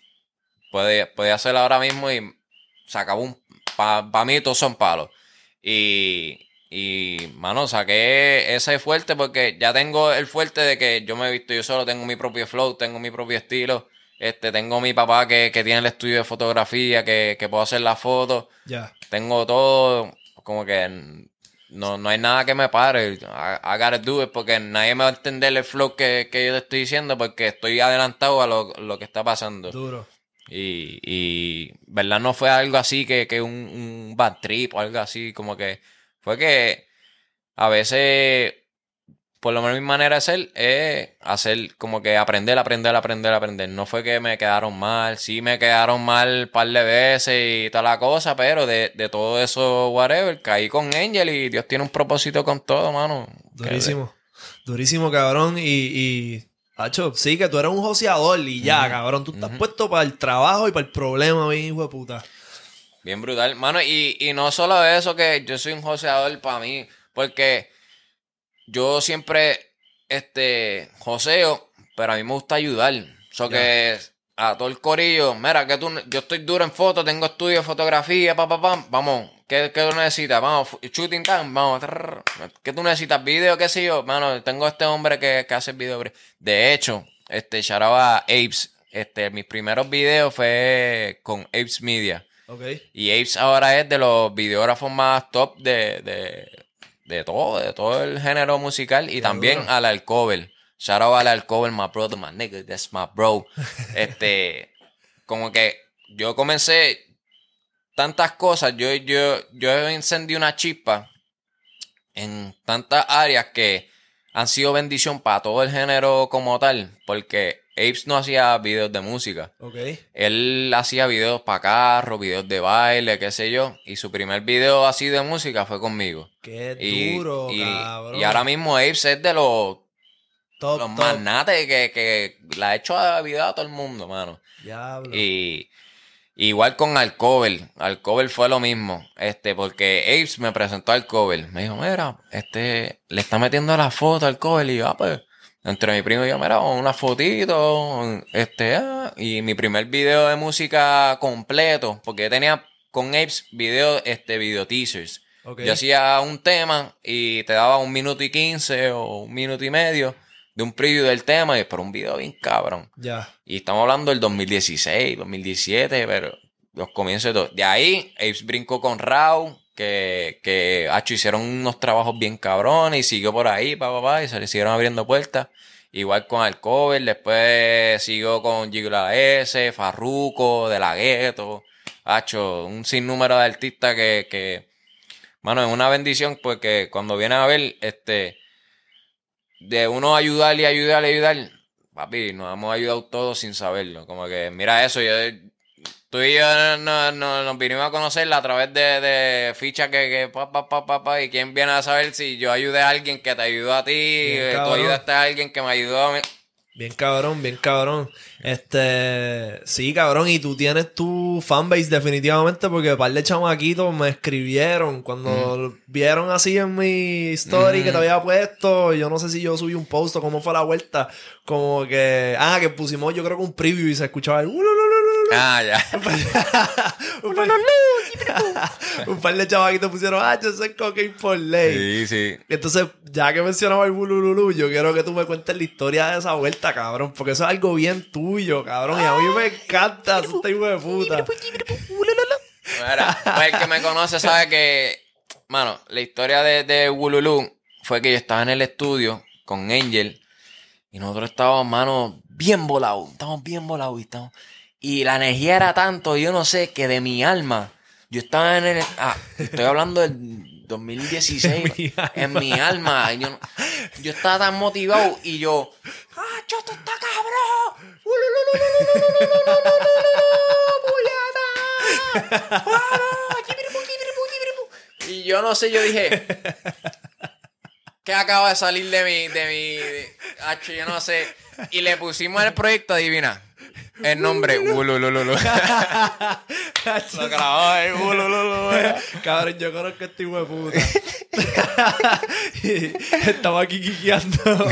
puede, puede hacer ahora mismo y se acabó un, para mí todos son palos. Y, y, mano, saqué ese fuerte porque ya tengo el fuerte de que yo me he visto yo solo, tengo mi propio flow, tengo mi propio estilo. Este, tengo mi papá que, que tiene el estudio de fotografía, que, que puedo hacer las fotos. Ya. Tengo todo, como que no, no hay nada que me pare. I, I gotta do it porque nadie me va a entender el flow que, que yo te estoy diciendo porque estoy adelantado a lo, lo que está pasando. Duro. Y, y, ¿verdad? No fue algo así que, que un, un bad trip o algo así, como que fue que a veces, por lo menos mi manera de ser es hacer como que aprender, aprender, aprender, aprender. No fue que me quedaron mal, sí me quedaron mal un par de veces y toda la cosa, pero de, de todo eso, whatever, caí con Angel y Dios tiene un propósito con todo, mano. Durísimo. Durísimo, cabrón. Y, y Hacho, sí, que tú eres un joseador y ya, Ujú, cabrón. Tú estás puesto para el trabajo y para el problema, bien, hijo de puta. Bien brutal, mano. Y, y no solo eso, que yo soy un joseador para mí, porque yo siempre, este, joseo, pero a mí me gusta ayudar. So Ya. que a todo el corillo, mira, que tú, yo estoy duro en fotos, tengo estudio de fotografía, pa, pa, pam, vamos, ¿qué, qué tú necesitas? Vamos, shooting time, vamos, trrr. ¿qué tú necesitas? Video, qué sé yo, mano, tengo este hombre que, que hace video. De hecho, este, shout out a Apes, este, mis primeros videos fue con Apes Media. Ok. Y Apes ahora es de los videógrafos más top de, de, de todo, de todo el género musical. Y también duro. al Alcover. Shout out al Alcover, my brother, my nigga, that's my bro. este, como que yo comencé tantas cosas, yo, yo, yo encendí una chispa en tantas áreas que han sido bendición para todo el género como tal. Porque Apes no hacía videos de música. Ok. Él hacía videos para carro, videos de baile, qué sé yo. Y su primer video así de música fue conmigo. Qué Y, duro, y, cabrón. y ahora mismo Apes es de los, Top, los top. magnates que, que le ha hecho a video a todo el mundo, mano. Diablo. Y igual con Alcover. Alcover fue lo mismo. Este, porque Apes me presentó al cover. Me dijo, mira, este, le está metiendo la foto al cover. Y yo, ah, pues, entre mi primo y yo, mira, una fotito. Este, ah, y mi primer video de música completo. Porque yo tenía con Apes video, este, video teasers. Ok. Yo hacía un tema y te daba un minuto y quince o un minuto y medio de un preview del tema y pero un video bien cabrón. Ya. Y estamos hablando del 2016, 2017, pero los comienzos de todo. De ahí, Apes brincó con Raw, que, que hacho, hicieron unos trabajos bien cabrones y siguió por ahí, pa, pa, y se le siguieron abriendo puertas. Igual con Alcover, después siguió con Gigula S, Farruko, De La Ghetto, hacho, un sinnúmero de artistas que, que, mano, es una bendición porque cuando vienen a ver, este, de uno ayudar y ayudar y ayudar, papi, nos hemos ayudado todos sin saberlo. Como que, mira eso, yo, tú y yo no- no- nos vinimos a conocer a través de, de fichas que, que pa, pa, pa, pa, pa, y quién viene a saber si yo ayudé a alguien que te ayudó a ti, eh, tú ayudaste a alguien que me ayudó a mí. Bien cabrón, bien cabrón. Este, sí, cabrón, y tú tienes tu fanbase definitivamente porque un par de chamaquitos me escribieron cuando vieron así en mi story que te había puesto, yo no sé si yo subí un post o cómo fue la vuelta, como que, ah, que pusimos yo creo que un preview y se escuchaba el... Ah, ya. un par de chavaquitos pusieron, ah, yo soy cocaine por ley. Sí, sí. Entonces, ya que mencionaba el bulululu, yo quiero que tú me cuentes la historia de esa vuelta, cabrón. Porque eso es algo bien tuyo, cabrón. Y a mí me encanta, eso está hijo de puta. Mira, pues el que me conoce sabe que, mano, la historia de, de fue que yo estaba en el estudio con Angel y nosotros estábamos, mano, bien volados. Estamos bien volados y estamos... Y la energía era tanto, yo no sé, que de mi alma, yo estaba en el... Ah, estoy hablando del 2016. mi en mi alma. Yo, yo estaba tan motivado y yo... ¡Ah, esto está cabrón! ¡Ah! Y yo no sé, yo dije... ¿Qué acaba de salir de mi... De mi de- yo no sé. Y le pusimos el proyecto, adivina. El nombre, Ululululu. Lo grabó ahí, Ulululu. Cabrón, yo conozco a este hijo de puta. y estaba aquí quiqueando.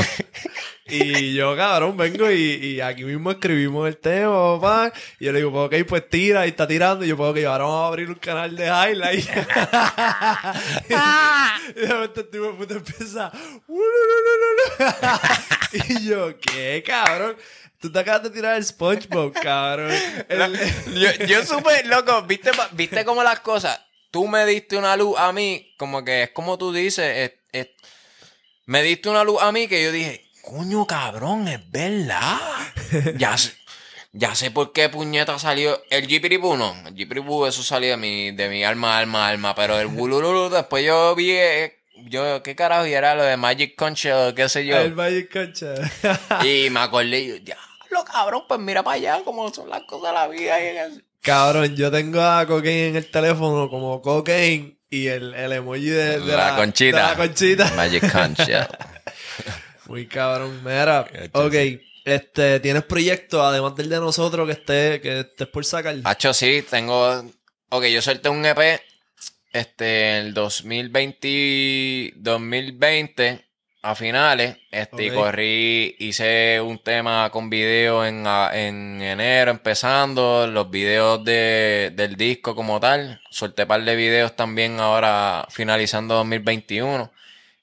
y yo, cabrón, vengo y, y aquí mismo escribimos el tema, papá. Y yo le digo, pues, ok, pues tira, y está tirando. Y yo, pues, ok, ahora vamos a abrir un canal de highlight. y de repente este hijo de puta empieza. y yo, ¿qué, cabrón? Tú te acabas de tirar el SpongeBob, cabrón. El- yo, yo supe, loco, ¿viste, viste cómo las cosas. Tú me diste una luz a mí, como que es como tú dices, es- es- me diste una luz a mí que yo dije, coño cabrón, es verdad. ya, sé, ya sé por qué puñeta salió el Jipiripu, no. El Jipiripu, eso salió de mi, de mi alma, alma, alma. Pero el Bulululu, después yo vi, eh, yo, ¿qué carajo? Y era lo de Magic Conch o qué sé yo. el Magic Concha. Y me acordé, y yo, diablo, cabrón, pues mira para allá cómo son las cosas de la vida. y eso". Cabrón, yo tengo a Cocaine en el teléfono como Cocaine y el, el emoji de, de La conchita. de la conchita. Magic Conch, ya. Muy cabrón. Mira, ok. Este, ¿tienes proyectos además del de nosotros que esté, que estés por sacar? Hacho, sí, tengo. Ok, yo solté un EP este, en el 2020, 2020 a finales. Este, corrí, hice un tema con video en, en enero, empezando. Los videos de, del disco como tal. Solté un par de videos también ahora, finalizando 2021.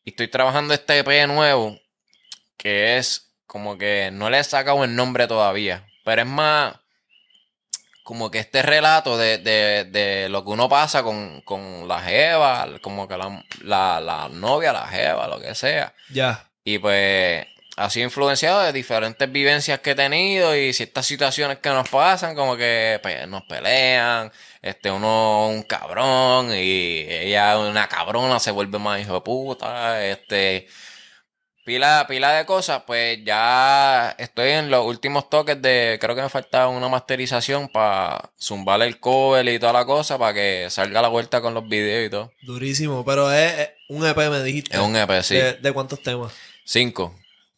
Y estoy trabajando este EP nuevo, que es como que no le he sacado el nombre todavía, pero es más como que este relato de, de, de lo que uno pasa con, con la jeva, como que la, la, la novia, la jeva, lo que sea. Ya. Y pues ha sido influenciado de diferentes vivencias que he tenido y ciertas situaciones que nos pasan, como que pues, nos pelean, este uno un cabrón y ella una cabrona se vuelve más hijo de puta, este pila, pila de cosas, pues ya estoy en los últimos toques de, creo que me falta una masterización para zumbar el cover y toda la cosa para que salga a la vuelta con los videos y todo. Durísimo. Pero es, es un EP, me dijiste. Es un EP, sí. ¿De, de cuántos temas? Cinco.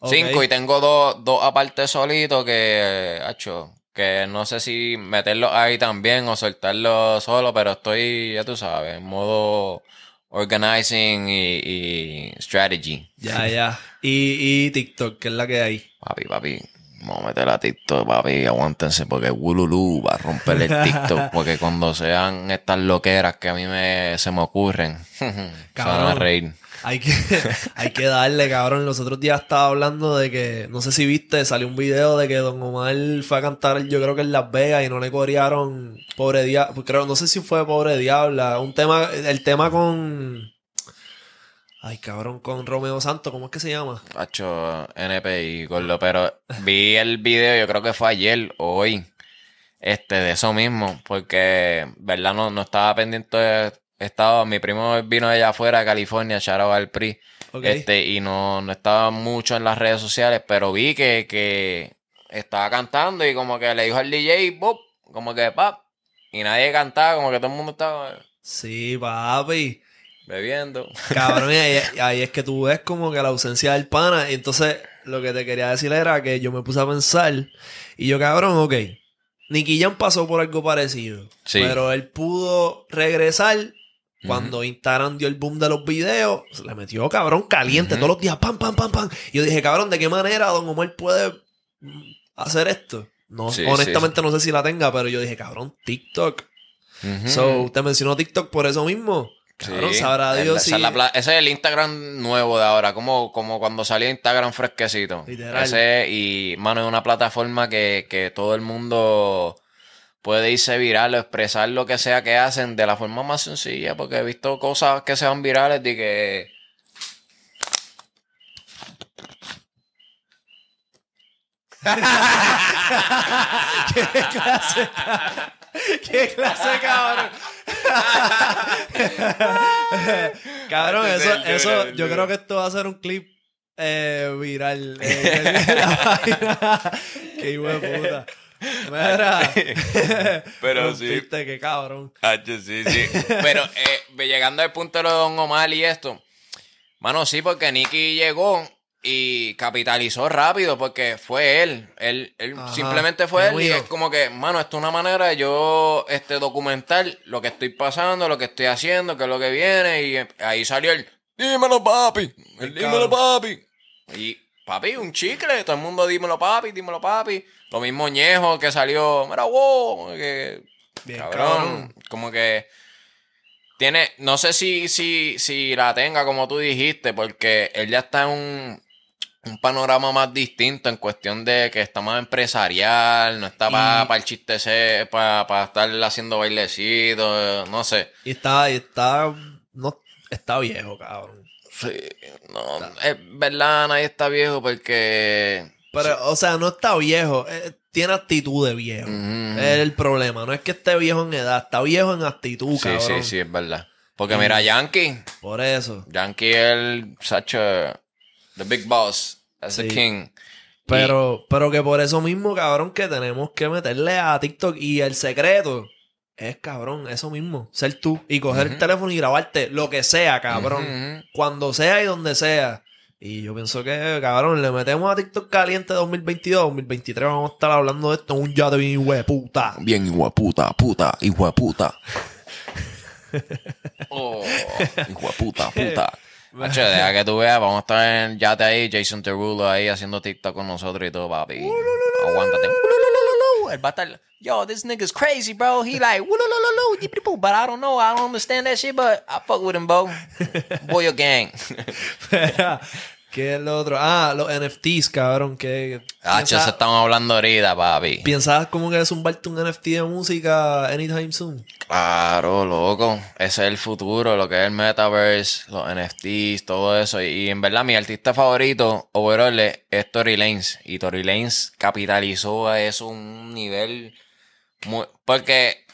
Cinco y tengo dos, dos aparte solitos que, hacho, que no sé si meterlos ahí también o soltarlos solo, pero estoy, ya tú sabes, en modo organizing y, y strategy. Ya, ya. Y, y TikTok, que es la que hay. Papi, papi, vamos a meter a TikTok, papi, aguántense porque Wululu va a romper el TikTok porque cuando sean estas loqueras que a mí me, se me ocurren, se van a reír. Hay que, hay que darle, cabrón. Los otros días estaba hablando de que, no sé si viste, salió un video de que Don Omar fue a cantar, yo creo que en Las Vegas y no le corearon Pobre Diablo. Creo, no sé si fue Pobre Diabla. Un tema, el tema con. Ay, cabrón, con Romeo Santos, ¿cómo es que se llama? Hacho NPI, gordo, pero vi el video, yo creo que fue ayer o hoy, este, de eso mismo, porque, verdad, no, no estaba pendiente, de- estaba, mi primo vino de allá afuera de California, Charo al PRI, este, y no, no estaba mucho en las redes sociales, pero vi que, que estaba cantando y como que le dijo al DJ, Bob, como que pap, y nadie cantaba, como que todo el mundo estaba Sí, papi. Bebiendo. Cabrón, ahí, ahí es que tú ves como que la ausencia del pana. Y entonces, lo que te quería decir era que yo me puse a pensar. Y yo, cabrón, ok. Nicky Jam pasó por algo parecido. Sí. Pero él pudo regresar cuando Instagram dio el boom de los videos. Se le metió, cabrón, caliente todos los días. Pam, pam, pam, pam. Y yo dije, cabrón, ¿de qué manera Don Omar puede hacer esto? No, Sí, honestamente no sé si la tenga, pero yo dije, cabrón, TikTok. So, te mencionó TikTok por eso mismo. Cabrón, sabrá el- Dios si... la ese es el Instagram nuevo de ahora, como, como cuando salió Instagram fresquecito. Literal. Ese, y, mano, es una plataforma que, que todo el mundo puede irse viral o expresar lo que sea que hacen de la forma más sencilla, porque he visto cosas que se van virales de que... ¿Qué clase? ¿Qué clase, cabrón? cabrón, eso, eso, yo creo que esto va a ser un clip eh, viral. eh. Qué hijo de puta. Mira. Pero Un sí. piste, qué cabrón. Hacho, sí, sí. Pero eh, llegando al punto de Don Omar y esto, mano, sí, porque Nicky llegó y capitalizó rápido porque fue él. Él, él Ajá, simplemente fue él y es como que, mano, esto es una manera de yo este, documentar lo que estoy pasando, lo que estoy haciendo, qué es lo que viene. Y eh, ahí salió el, dímelo, papi. El, dímelo, papi. Y, papi, un chicle. Todo el mundo, dímelo, papi, dímelo, papi. Lo mismo Ñejo que salió, mira, wow. Que, Bien, cabrón, cabrón. como que tiene, no sé si, si, si la tenga como tú dijiste, porque él ya está en un, un panorama más distinto en cuestión de que está más empresarial, no está para el chiste, para estar haciendo bailecitos, no sé. Y está, y está, no, está viejo, cabrón. Sí, no, es verdad, nadie está viejo porque... Pero, o sea, no está viejo. eh, tiene actitud de viejo. Es el problema. No es que esté viejo en edad, está viejo en actitud, Sí, cabrón. sí, sí, es verdad. Porque mira, Yankee, Por eso. Yankee es el, such a, the big boss, as Sí. the king. Pero, pero que por eso mismo, cabrón, que tenemos que meterle a TikTok. Y el secreto es, cabrón, eso mismo. Ser tú. Y coger el teléfono y grabarte lo que sea, cabrón. Cuando sea y donde sea. Y yo pienso que, cabrón, le metemos a TikTok caliente 2022, 2023 vamos a estar hablando de esto en un yate bien hueputa. Bien, hijo de puta, puta, hijo de puta. oh, hijo de puta, puta. Hacho, deja que tú veas, vamos a estar en yate ahí, Jason Terulo ahí haciendo TikTok con nosotros y todo, papi. Aguántate. Él va a estar, yo, this nigga's crazy, bro. He like, but I don't know, I don't understand that shit, but I fuck with him, bro. Boy, gang. ¿Qué es lo otro? Ah, los NFTs, cabrón. Que piensa- eso estamos hablando ahorita, papi. ¿Piensas como que zumbarte un NFT de música anytime soon? Claro, loco. Ese es el futuro, lo que es el metaverse, los NFTs, todo eso. Y, y en verdad, mi artista favorito, overall, es es Tory Lanez. Y Tory Lanez capitalizó a eso un nivel muy... Porque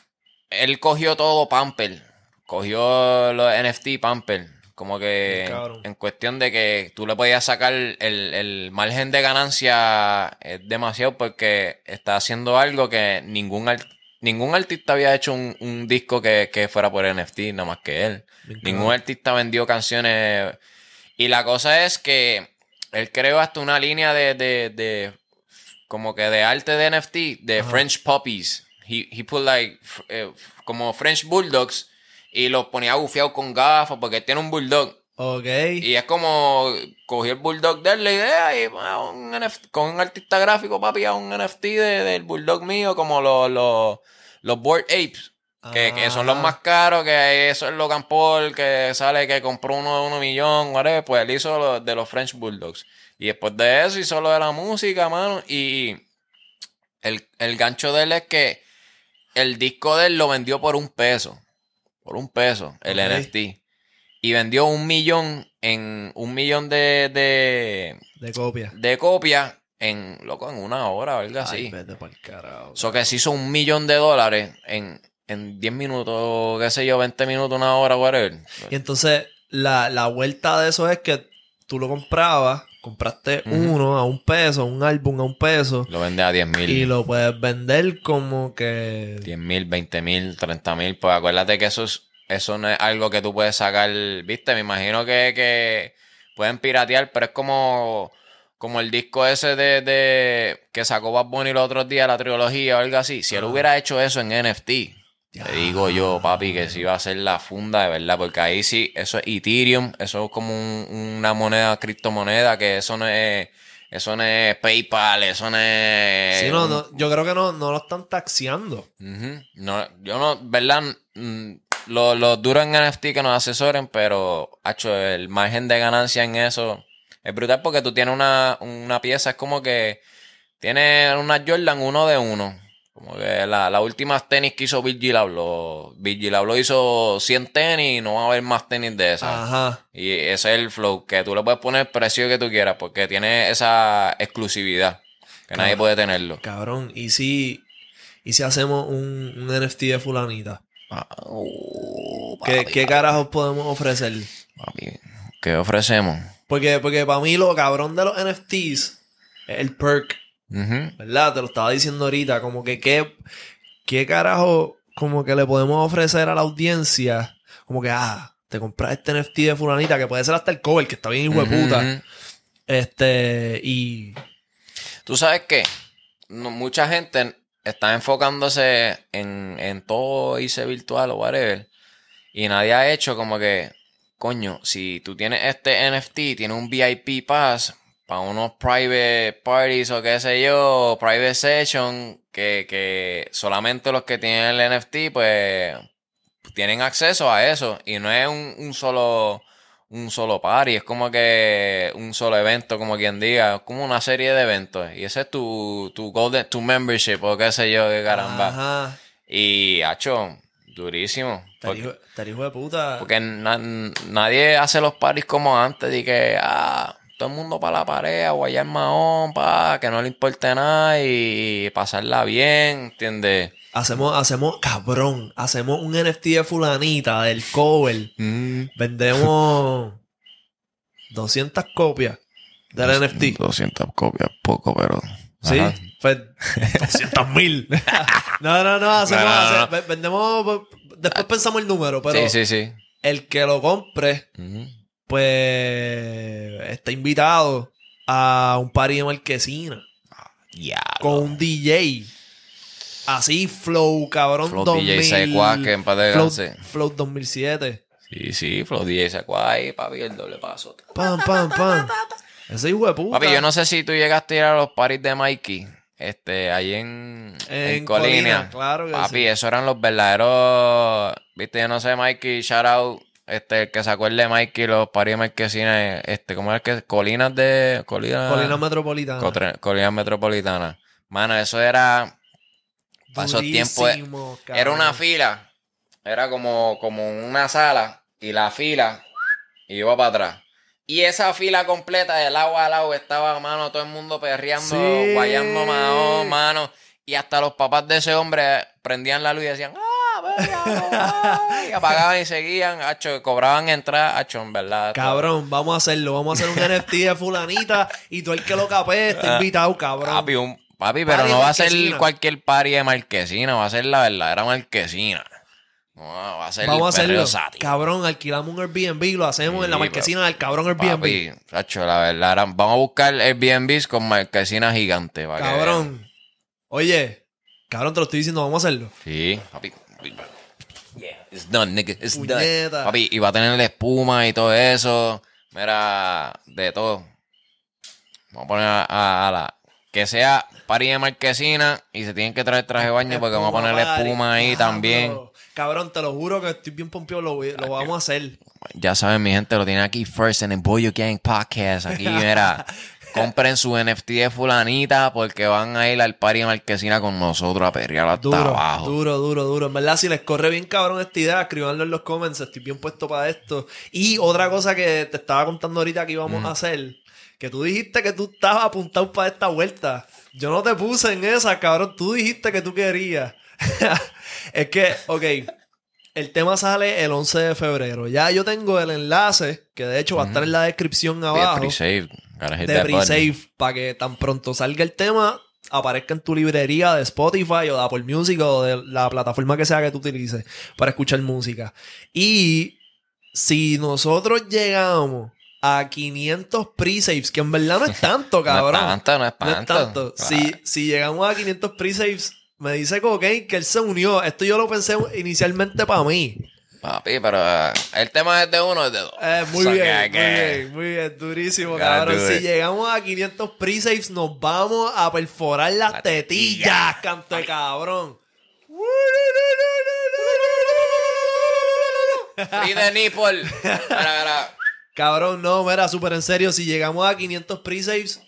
él cogió todo Pamper. Cogió los NFT Pamper. Como que en cuestión de que tú le podías sacar el, el margen de ganancia es demasiado porque está haciendo algo que ningún ar- ningún artista había hecho un, un disco que, que fuera por NFT, nada más que él. Bien, Ningún cabrón. artista vendió canciones. Y la cosa es que él creó hasta una línea de, de, de como que de arte de NFT, de Ajá. French Puppies. He, he put like, eh, como French Bulldogs y los ponía bufiados con gafas porque él tiene un bulldog. Ok. Y es como cogió el bulldog de él, la idea, y ah, un NFT con un artista gráfico, papi, a un NFT de- del bulldog mío, como los, los, los Board Apes. Que, que son los Ah. más caros, que eso es Logan Paul, que sale que compró uno de uno millón, whatever, pues él hizo lo de los French Bulldogs. Y después de eso hizo lo de la música, mano. Y el, el gancho de él es que el disco de él lo vendió por un peso. Por un peso, el. NFT. Y vendió un millón en un millón de, de, De copia. de copias en, loco, en una hora o algo así. Vete pa'l carajo. So que se hizo un millón de dólares en, en 10 minutos, qué sé yo, 20 minutos, una hora, whatever. Y entonces, la, la vuelta de eso es que tú lo comprabas, compraste uno a un peso, un álbum a un peso, Lo vende a 10 mil. y lo puedes vender como que... 10 mil, 20 mil, 30 mil. Pues acuérdate que eso, es, eso no es algo que tú puedes sacar, viste, me imagino que, que pueden piratear, pero es como, como el disco ese de, de que sacó Bad Bunny los otros días, la trilogía o algo así. Si él hubiera hecho eso en NFT. Te digo yo, papi, que sí va a ser la funda de verdad, porque ahí sí, eso es Ethereum, eso es como un- una moneda, criptomoneda, que eso no es, eso no es PayPal, eso no es... Sí, no, no, yo creo que no, no lo están taxiando. Ujú. No, yo no, ¿verdad? Mm, Los, los duros en NFT que nos asesoren, pero, hacho, el margen de ganancia en eso es brutal porque tú tienes una, una pieza, es como que tienes una Jordan uno de uno. Como que la, las últimas tenis que hizo Virgil Abloh. Virgil Abloh hizo 100 tenis y no va a haber más tenis de esas. Ajá. Y ese es el flow, que tú le puedes poner el precio que tú quieras porque tiene esa exclusividad que nadie puede tenerlo. Cabrón, ¿y si, y si hacemos un, un NFT de fulanita? Ah, oh, ¿Qué, qué carajos podemos ofrecer? papi. ¿Qué ofrecemos? Porque, porque para mí lo cabrón de los NFTs es el perk, ¿verdad? Te lo estaba diciendo ahorita, como que qué, qué carajo como que le podemos ofrecer a la audiencia, como que, ah, te compras este NFT de fulanita, que puede ser hasta el cover, que está bien hijo de puta. Este, y... Tú sabes que no- mucha gente está enfocándose en, en todo irse virtual o whatever. Y nadie ha hecho como que, coño, si tú tienes este NFT, tienes un VIP pass para unos private parties o qué sé yo, private session, que, que solamente los que tienen el NFT, pues, tienen acceso a eso. Y no es un, un solo un solo party, es como que un solo evento, como quien diga, es como una serie de eventos. Y ese es tu, tu golden, tu membership o qué sé yo, qué caramba. Ajá. Y, hacho, durísimo. Hijo de puta. porque na- nadie hace los parties como antes, de que, ah, todo el mundo para la pared, a guayar mahón, pa, que no le importe nada y pasarla bien, ¿entiendes? Hacemos, hacemos, cabrón, hacemos un NFT de fulanita del cover. Vendemos 200 copias del NFT. 200 copias, poco, pero... Sí, Ajá. pues 200 mil. no, no, no, hacemos, No, no, no. hace- ve- vendemos, pues, después pensamos el número, pero sí, sí, sí. el que lo compre. Pues está invitado a un party de marquesina Diablo. con un DJ. Así, Flow, cabrón, Flow 2000. DJ que en paz Flow, descanse. Flow 2007. Sí, sí, Flow DJ Sequaz ahí, papi, el doble paso. Pam, pam, pam. Ese hijo de puta. Papi, yo no sé si tú llegaste a ir a los parties de Mikey, este, ahí en, en, En Colina. Colina, claro que Papi, sí. esos eran los verdaderos, viste, yo no sé, Mikey, shout out, este, el que se acuerde de Mikey, los parties de Marquesina, este, ¿cómo es que? Colinas de, Colinas, Colina Metropolitana. Cotre- Colinas Metropolitanas. Mano, eso era, tiempos, Durísimo, Era una fila. Era como, como una sala. Y la fila iba para atrás. Y esa fila completa de lado a lado estaba, mano, todo el mundo perreando, Sí. guayando mano, mano. Y hasta los papás de ese hombre prendían la luz y decían, ¡ah! Y apagaban y seguían, hacho, cobraban entrada, hacho, en verdad. Cabrón, vamos a hacerlo. Vamos a hacer un NFT de fulanita y todo el que lo capee está invitado, cabrón. Papi, un- papi, pero Party no va a ser cualquier party de marquesina, va a ser la verdadera marquesina. No, va a ser Vamos a hacerlo. Cabrón, alquilamos un Airbnb y lo hacemos en la marquesina del cabrón Airbnb. Papi, la verdad, vamos a buscar Airbnbs con marquesina gigante. para que Cabrón. Oye, cabrón, te lo estoy diciendo, vamos a hacerlo. Sí, papi. It's done, nigga. It's done. Papi, y va a tener espuma y todo eso. Mira, de todo. Vamos a poner a, a- a la. Que sea party de marquesina y se tienen que traer traje de baño porque vamos a poner Espuma, espuma ahí Diablo. también. Cabrón, te lo juro que estoy bien pompeado, lo vamos a hacer. Ya saben, mi gente, lo tienen aquí first en el Boyo Gang Podcast. Aquí, mira, compren su NFT de fulanita porque van a ir al party marquesina con nosotros a perrear hasta Duro, abajo. duro, duro, duro. En verdad, si les corre bien cabrón esta idea, escribanlo en los comments. Estoy bien puesto para esto. Y otra cosa que te estaba contando ahorita que íbamos a hacer, que tú dijiste que tú estabas apuntado para esta vuelta. Yo no te puse en esa, cabrón. Tú dijiste que tú querías. es que, ok, el tema sale el 11 de febrero. Ya yo tengo el enlace, que de hecho va a estar en la descripción abajo de pre-save para que tan pronto salga el tema aparezca en tu librería de Spotify o de Apple Music o de la plataforma que sea que tú utilices para escuchar música. Y si nosotros llegamos a 500 pre-saves, que en verdad no es tanto, cabrón. No es tanto, no es No es tanto. tanto. Claro. Si, si llegamos a 500 pre-saves, me dice Cocaine que él se unió. Esto yo lo pensé inicialmente para mí. Papi, pero eh, el tema es de uno es de dos. Eh, muy bien, que- muy bien, muy bien, durísimo, cabrón. Si llegamos a 500 pre-saves, nos vamos a perforar las La tetillas, tetilla. canto de cabrón. Free the nipple. Cabrón, no, mira, súper en serio, si llegamos a 500 pre-saves,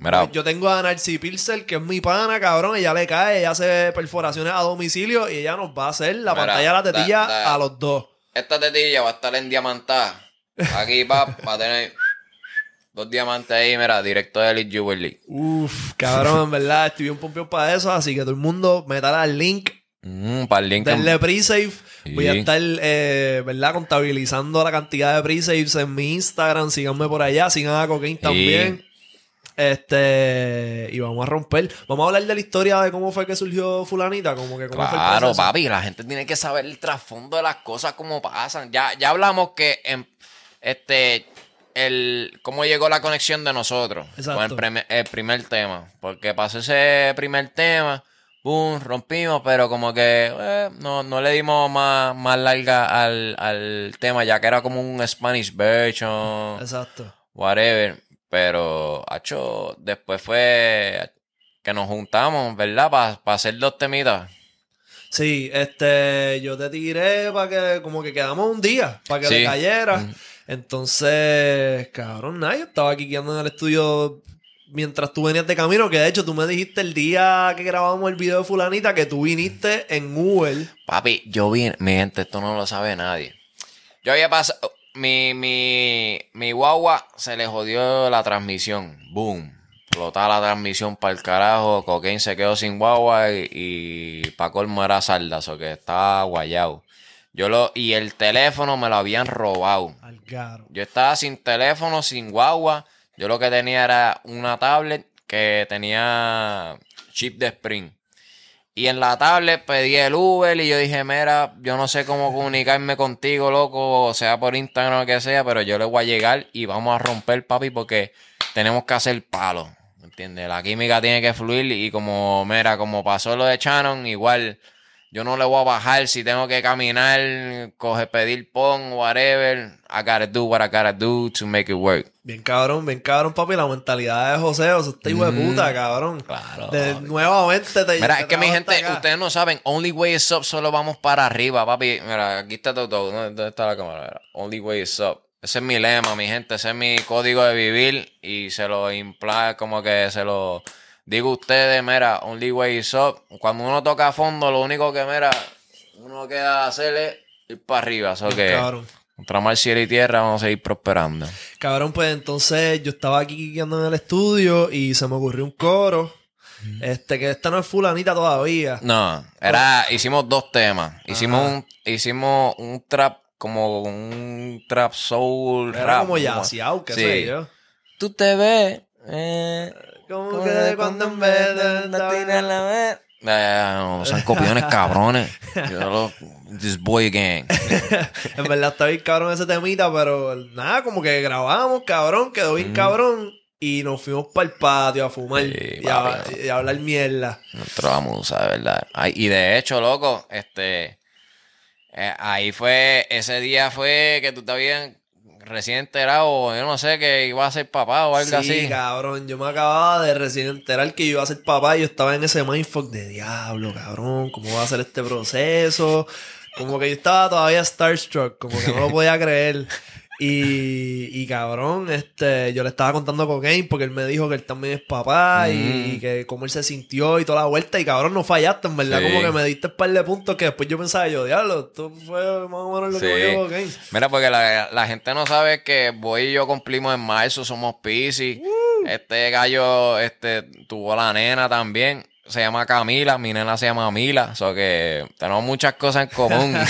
Mira, yo tengo a Narcy Pilser, que es mi pana, cabrón, ella le cae, ella hace perforaciones a domicilio y ella nos va a hacer la Mira, pantalla de la tetilla da- da- a los dos. esta tetilla va a estar en diamantada. Aquí va, va a tener dos diamantes ahí, mira, directo de Elite Jewelry. Uf, cabrón, en verdad, estoy bien pompeado para eso, así que todo el mundo metala al link Mm, para el link. Denle pre-save. Voy a estar, eh, ¿verdad? Contabilizando la cantidad de pre-saves en mi Instagram. Síganme por allá. Sigan a Cocaine también. Este. Y vamos a romper. Vamos a hablar de la historia de cómo fue que surgió Fulanita. Como que cómo fue el Claro, proceso. papi, la gente tiene que saber el trasfondo de las cosas, cómo pasan. Ya, ya hablamos que en, este el cómo llegó la conexión de nosotros Exacto. con el, primer- el primer tema. Porque pasó ese primer tema, boom, rompimos, pero como que eh, no, no le dimos más, más larga al, al tema, ya que era como un Spanish version, Exacto. whatever. Pero, hacho, después fue que nos juntamos, ¿verdad? Para hacer dos temitas. Sí, este. Yo te tiré para que. Como que quedamos un día. Para que Sí. le cayera. Entonces. Cabrón, nada. Yo estaba aquí quedando en el estudio. Mientras tú venías de camino, que de hecho tú me dijiste el día que grabamos el video de Fulanita que tú viniste en Uber. Papi, yo vi, mi gente, esto no lo sabe nadie. Yo había pasado, mi, mi, mi guagua se le jodió la transmisión. Boom. Explotaba la transmisión para el carajo. Cocaine se quedó sin guagua y, y pa' colmo era sardazo, que estaba guayado. Yo lo, y el teléfono me lo habían robado. Yo estaba sin teléfono, sin guagua. Yo lo que tenía era una tablet que tenía chip de Spring. Y en la tablet pedí el Uber y yo dije, mira, yo no sé cómo comunicarme contigo, loco, sea por Instagram o que sea, pero yo le voy a llegar y vamos a romper, papi, porque tenemos que hacer palo. ¿me ¿Entiendes? La química tiene que fluir y como, mira, como pasó lo de Shannon, igual yo no le voy a bajar si tengo que caminar, coger, pedir pon, whatever. I gotta do what I gotta do to make it work. Bien cabrón, bien cabrón, papi. La mentalidad de José, o sea, este hijo de puta, cabrón. Mm. Claro, De, nuevamente te Mira, te es que mi gente, acá. ustedes no saben, Only Way is Up, solo vamos para arriba, papi. Mira, aquí está todo, ¿dónde dónde está la cámara? Mira, Only Way is Up. Ese es mi lema, mi gente, ese es mi código de vivir y se lo impla, como que se lo digo ustedes, mira, Only Way is Up. Cuando uno toca a fondo, lo único que, mira, uno queda hacer es ir para arriba, eso que Cabrón. contra mar, cielo y tierra vamos a seguir prosperando. Cabrón, pues entonces yo estaba aquí guiando en el estudio y se me ocurrió un coro. Este, que esta no es fulanita todavía. No, era, hicimos dos temas. Hicimos un, hicimos un trap, como un trap soul Era rap. como yaciao, qué Sí. sé yo. Tú te ves. Eh, Como que de cuando en vez de la tira la vez. Eh, no, son copiones cabrones. Yo lo- this boy gang. En verdad está bien cabrón ese temita, pero nada, como que grabamos, cabrón, quedó bien cabrón. Y nos fuimos para el patio a fumar Mm. Sí, y, a, papi. y a hablar mierda. Nuestra musa, de verdad. Ay, y de hecho, loco, este. eh, ahí fue, ese día fue que tú te habías recién enterado, yo no sé, que iba a ser papá o algo sí, así. cabrón, yo me acababa de recién enterar que iba a ser papá y yo estaba en ese mindfuck de diablo, cabrón, ¿cómo va a ser este proceso? Como que yo estaba todavía starstruck, como que no lo podía creer. Y, y cabrón, este, yo le estaba contando a Cocaine porque él me dijo que él también es papá y, Mm. y que cómo él se sintió y toda la vuelta. Y cabrón, no fallaste, en verdad. Sí. Como que me diste un par de puntos que después yo pensaba, yo, diablo, esto fue más o menos lo que me dijo Cocaine. Mira, porque la, la gente no sabe que Boy y yo cumplimos en marzo, somos Pisces. Este gallo este, tuvo la nena también. Se llama Camila, mi nena se llama Mila. O sea que tenemos muchas cosas en común.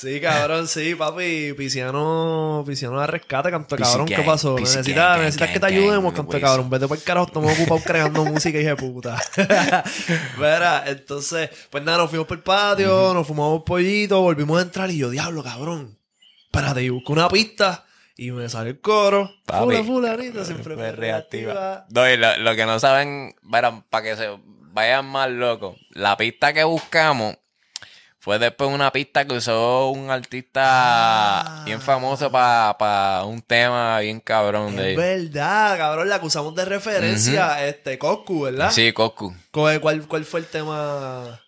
Sí, cabrón, sí, papi. Pisciano, Pisciano de rescate, canto cabrón. ¿Qué pasó? Necesitas, gang, necesitas gang, que te ayudemos, canto güey. cabrón. Vete por el carajo, estamos ocupados creando música, hija de puta. Verá, entonces, pues nada, nos fuimos por el patio, nos fumamos pollito, volvimos a entrar y yo, diablo, cabrón. Espérate, y busco una pista y me sale el coro. Papi, Fula, fulanita, siempre me reactiva. No, y lo, lo que no saben, para que se vayan más locos, la pista que buscamos Fue después una pista que usó un artista bien famoso para un tema bien cabrón de Es verdad, cabrón, la acusamos de referencia, este, Coscu, ¿verdad? Sí, Coscu. ¿Cuál, cuál, cuál fue el tema?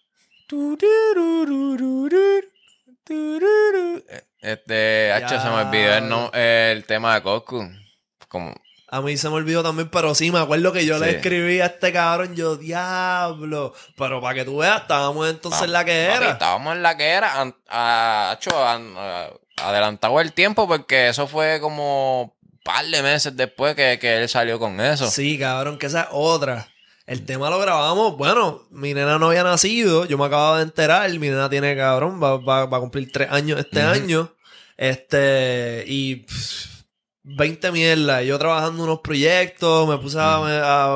Este, Hacho, se me olvidó el, no- el tema de Coscu. Como, A mí se me olvidó también, pero sí, me acuerdo que yo le escribí a este cabrón, yo, diablo. Pero para que tú veas, estábamos entonces en la que era. Estábamos en la que era. an- a- a- adelantado el tiempo porque eso fue como un par de meses después que, que él salió con eso. Sí, cabrón, que esa es otra. El tema lo grabamos, bueno, mi nena no había nacido, yo me acababa de enterar, mi nena tiene, cabrón, va, va- va a cumplir tres años este año, este, y pff, 20 mierdas, yo trabajando unos proyectos, me puse a,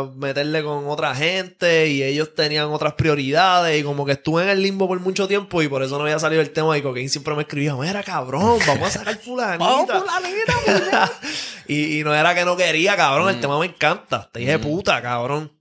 a meterle con otra gente y ellos tenían otras prioridades y como que estuve en el limbo por mucho tiempo y por eso no había salido el tema y Cocaine siempre me escribía, mira cabrón, vamos a sacar fulanita. y, y no era que no quería, cabrón, el Mm. tema me encanta, te dije Mm. puta, cabrón.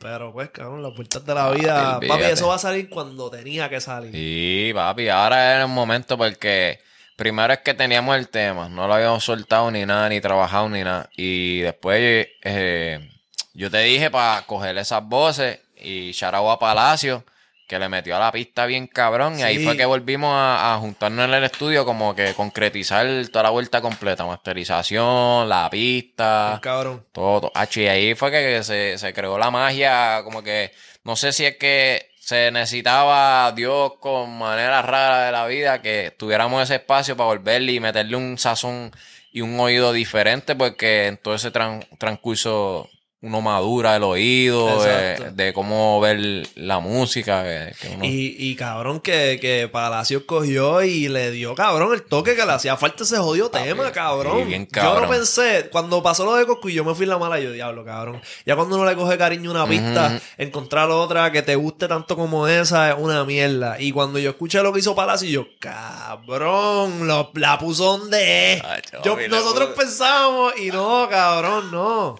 Pero pues, cabrón, las vueltas de la vida. Papi, eso va a salir cuando tenía que salir. Sí, papi, ahora era el momento porque primero es que teníamos el tema, no lo habíamos soltado ni nada, ni trabajado ni nada. Y después eh, yo te dije para coger esas voces y shout a Palacio, que le metió a la pista bien cabrón. Y ahí fue que volvimos a, a juntarnos en el estudio, como que concretizar toda la vuelta completa, masterización, la pista. Cabrón. Todo, todo. Y ahí fue que se, se creó la magia, como que, no sé si es que se necesitaba Dios con maneras raras de la vida, que tuviéramos ese espacio para volverle y meterle un sazón y un oído diferente, porque en todo ese tran- transcurso uno madura el oído, de, Exacto. de cómo ver la música. que- que uno- Y, y cabrón, que, que Palacio cogió y le dio, cabrón, el toque que le hacía falta ese jodido tema, cabrón. Yo no pensé, cuando pasó lo de Coscu y yo me fui la mala, yo, diablo, cabrón. Ya cuando uno le coge cariño a una pista, encontrar otra que te guste tanto como esa es una mierda. Y cuando yo escuché lo que hizo Palacio, yo, cabrón, lo- la puso donde es. Yo- nosotros pensábamos y no, cabrón, no.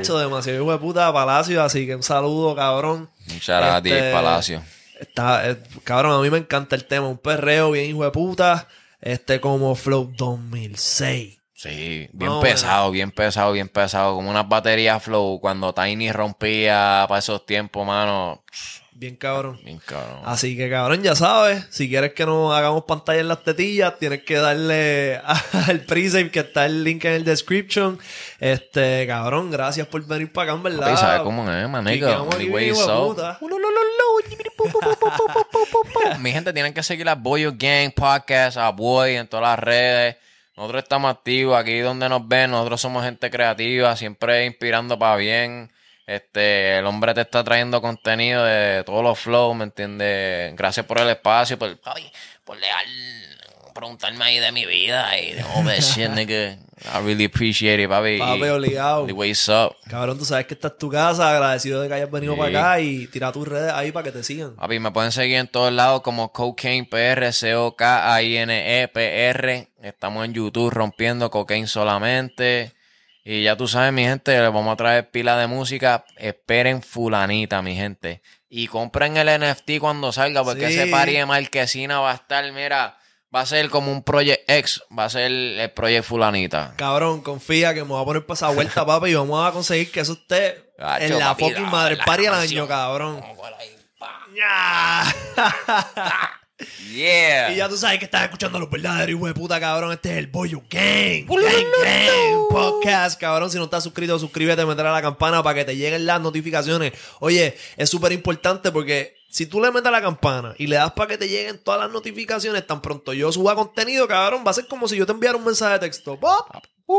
Sí. Demasiado hijo de puta a Palacio, así que un saludo, cabrón. A ti, Este, Palacio. Está, eh, cabrón, a mí me encanta el tema, un perreo bien hijo de puta, este como Flow 2006. Sí, bien No, pesado, bien pesado, bien pesado. Como unas baterías flow cuando Tiny rompía para esos tiempos, mano. Bien cabrón. Bien cabrón. Así que cabrón, ya sabes, si quieres que nos hagamos pantalla en las tetillas, tienes que darle al pre-save que está el link en el description. Este, cabrón, gracias por venir para acá, en verdad. ¿sabes cómo es, puta. Mi gente, tienen que seguir a Boyo Gang Podcast, a Boy en todas las redes. Nosotros estamos activos aquí donde nos ven. Nosotros somos gente creativa, siempre inspirando para bien. Este, el hombre te está trayendo contenido de todos los flows, ¿me entiendes? Gracias por el espacio, por, papi, por dejar preguntarme ahí de mi vida y de all that shit, nigga. I really appreciate it, papi. Papi, obligado. The what's up. Cabrón, tú sabes que esta es tu casa, agradecido de que hayas venido Sí. para acá y tira tus redes ahí para que te sigan. Papi, me pueden seguir en todos lados como Cocaine PR, C-O-K-A-I-N-E P-R. Estamos en YouTube rompiendo cocaine solamente. Y ya tú sabes, mi gente, les vamos a traer pila de música. Esperen fulanita, mi gente. Y compren el NFT cuando salga, porque Sí. ese party de marquesina va a estar, mira, va a ser como un Project X, va a ser el Project Fulanita. Cabrón, confía que me voy a poner para esa vuelta, papi, y vamos a conseguir que eso esté Gacho, en la papi, fucking la- madre la party al canción. año, cabrón. Vamos por ahí, pa. Ya. Yeah. Y ya tú sabes que estás escuchando los verdaderos hijo de puta, cabrón. Este es el Boyo Gang. Gang, gang. Podcast, cabrón. Si no estás suscrito, suscríbete, meter a la campana para que te lleguen las notificaciones. Oye, es súper importante porque si tú le metes a la campana y le das para que te lleguen todas las notificaciones, tan pronto yo suba contenido, cabrón, va a ser como si yo te enviara un mensaje de texto. ¡Pop!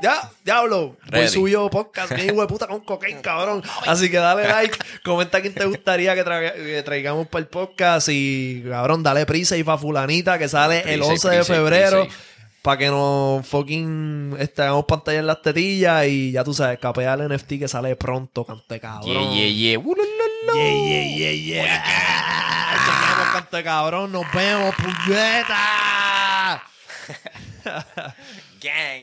Ya, diablo. Voy Ready. subió podcast, hijo de puta con cocaine, cabrón. Así que dale like, comenta quién te gustaría que, tra- que traigamos para el podcast y, cabrón, dale prisa y fa fulanita que sale el Pre-save, 11 de febrero para que nos fucking este, hagamos pantalla en las tetillas y ya tú sabes, capea el NFT que sale pronto, cante cabrón. Yeah, yeah, yeah. Ulululu. Yeah, yeah, yeah, yeah. Chequeamos, cante cabrón. Nos vemos, puñeta. Gang.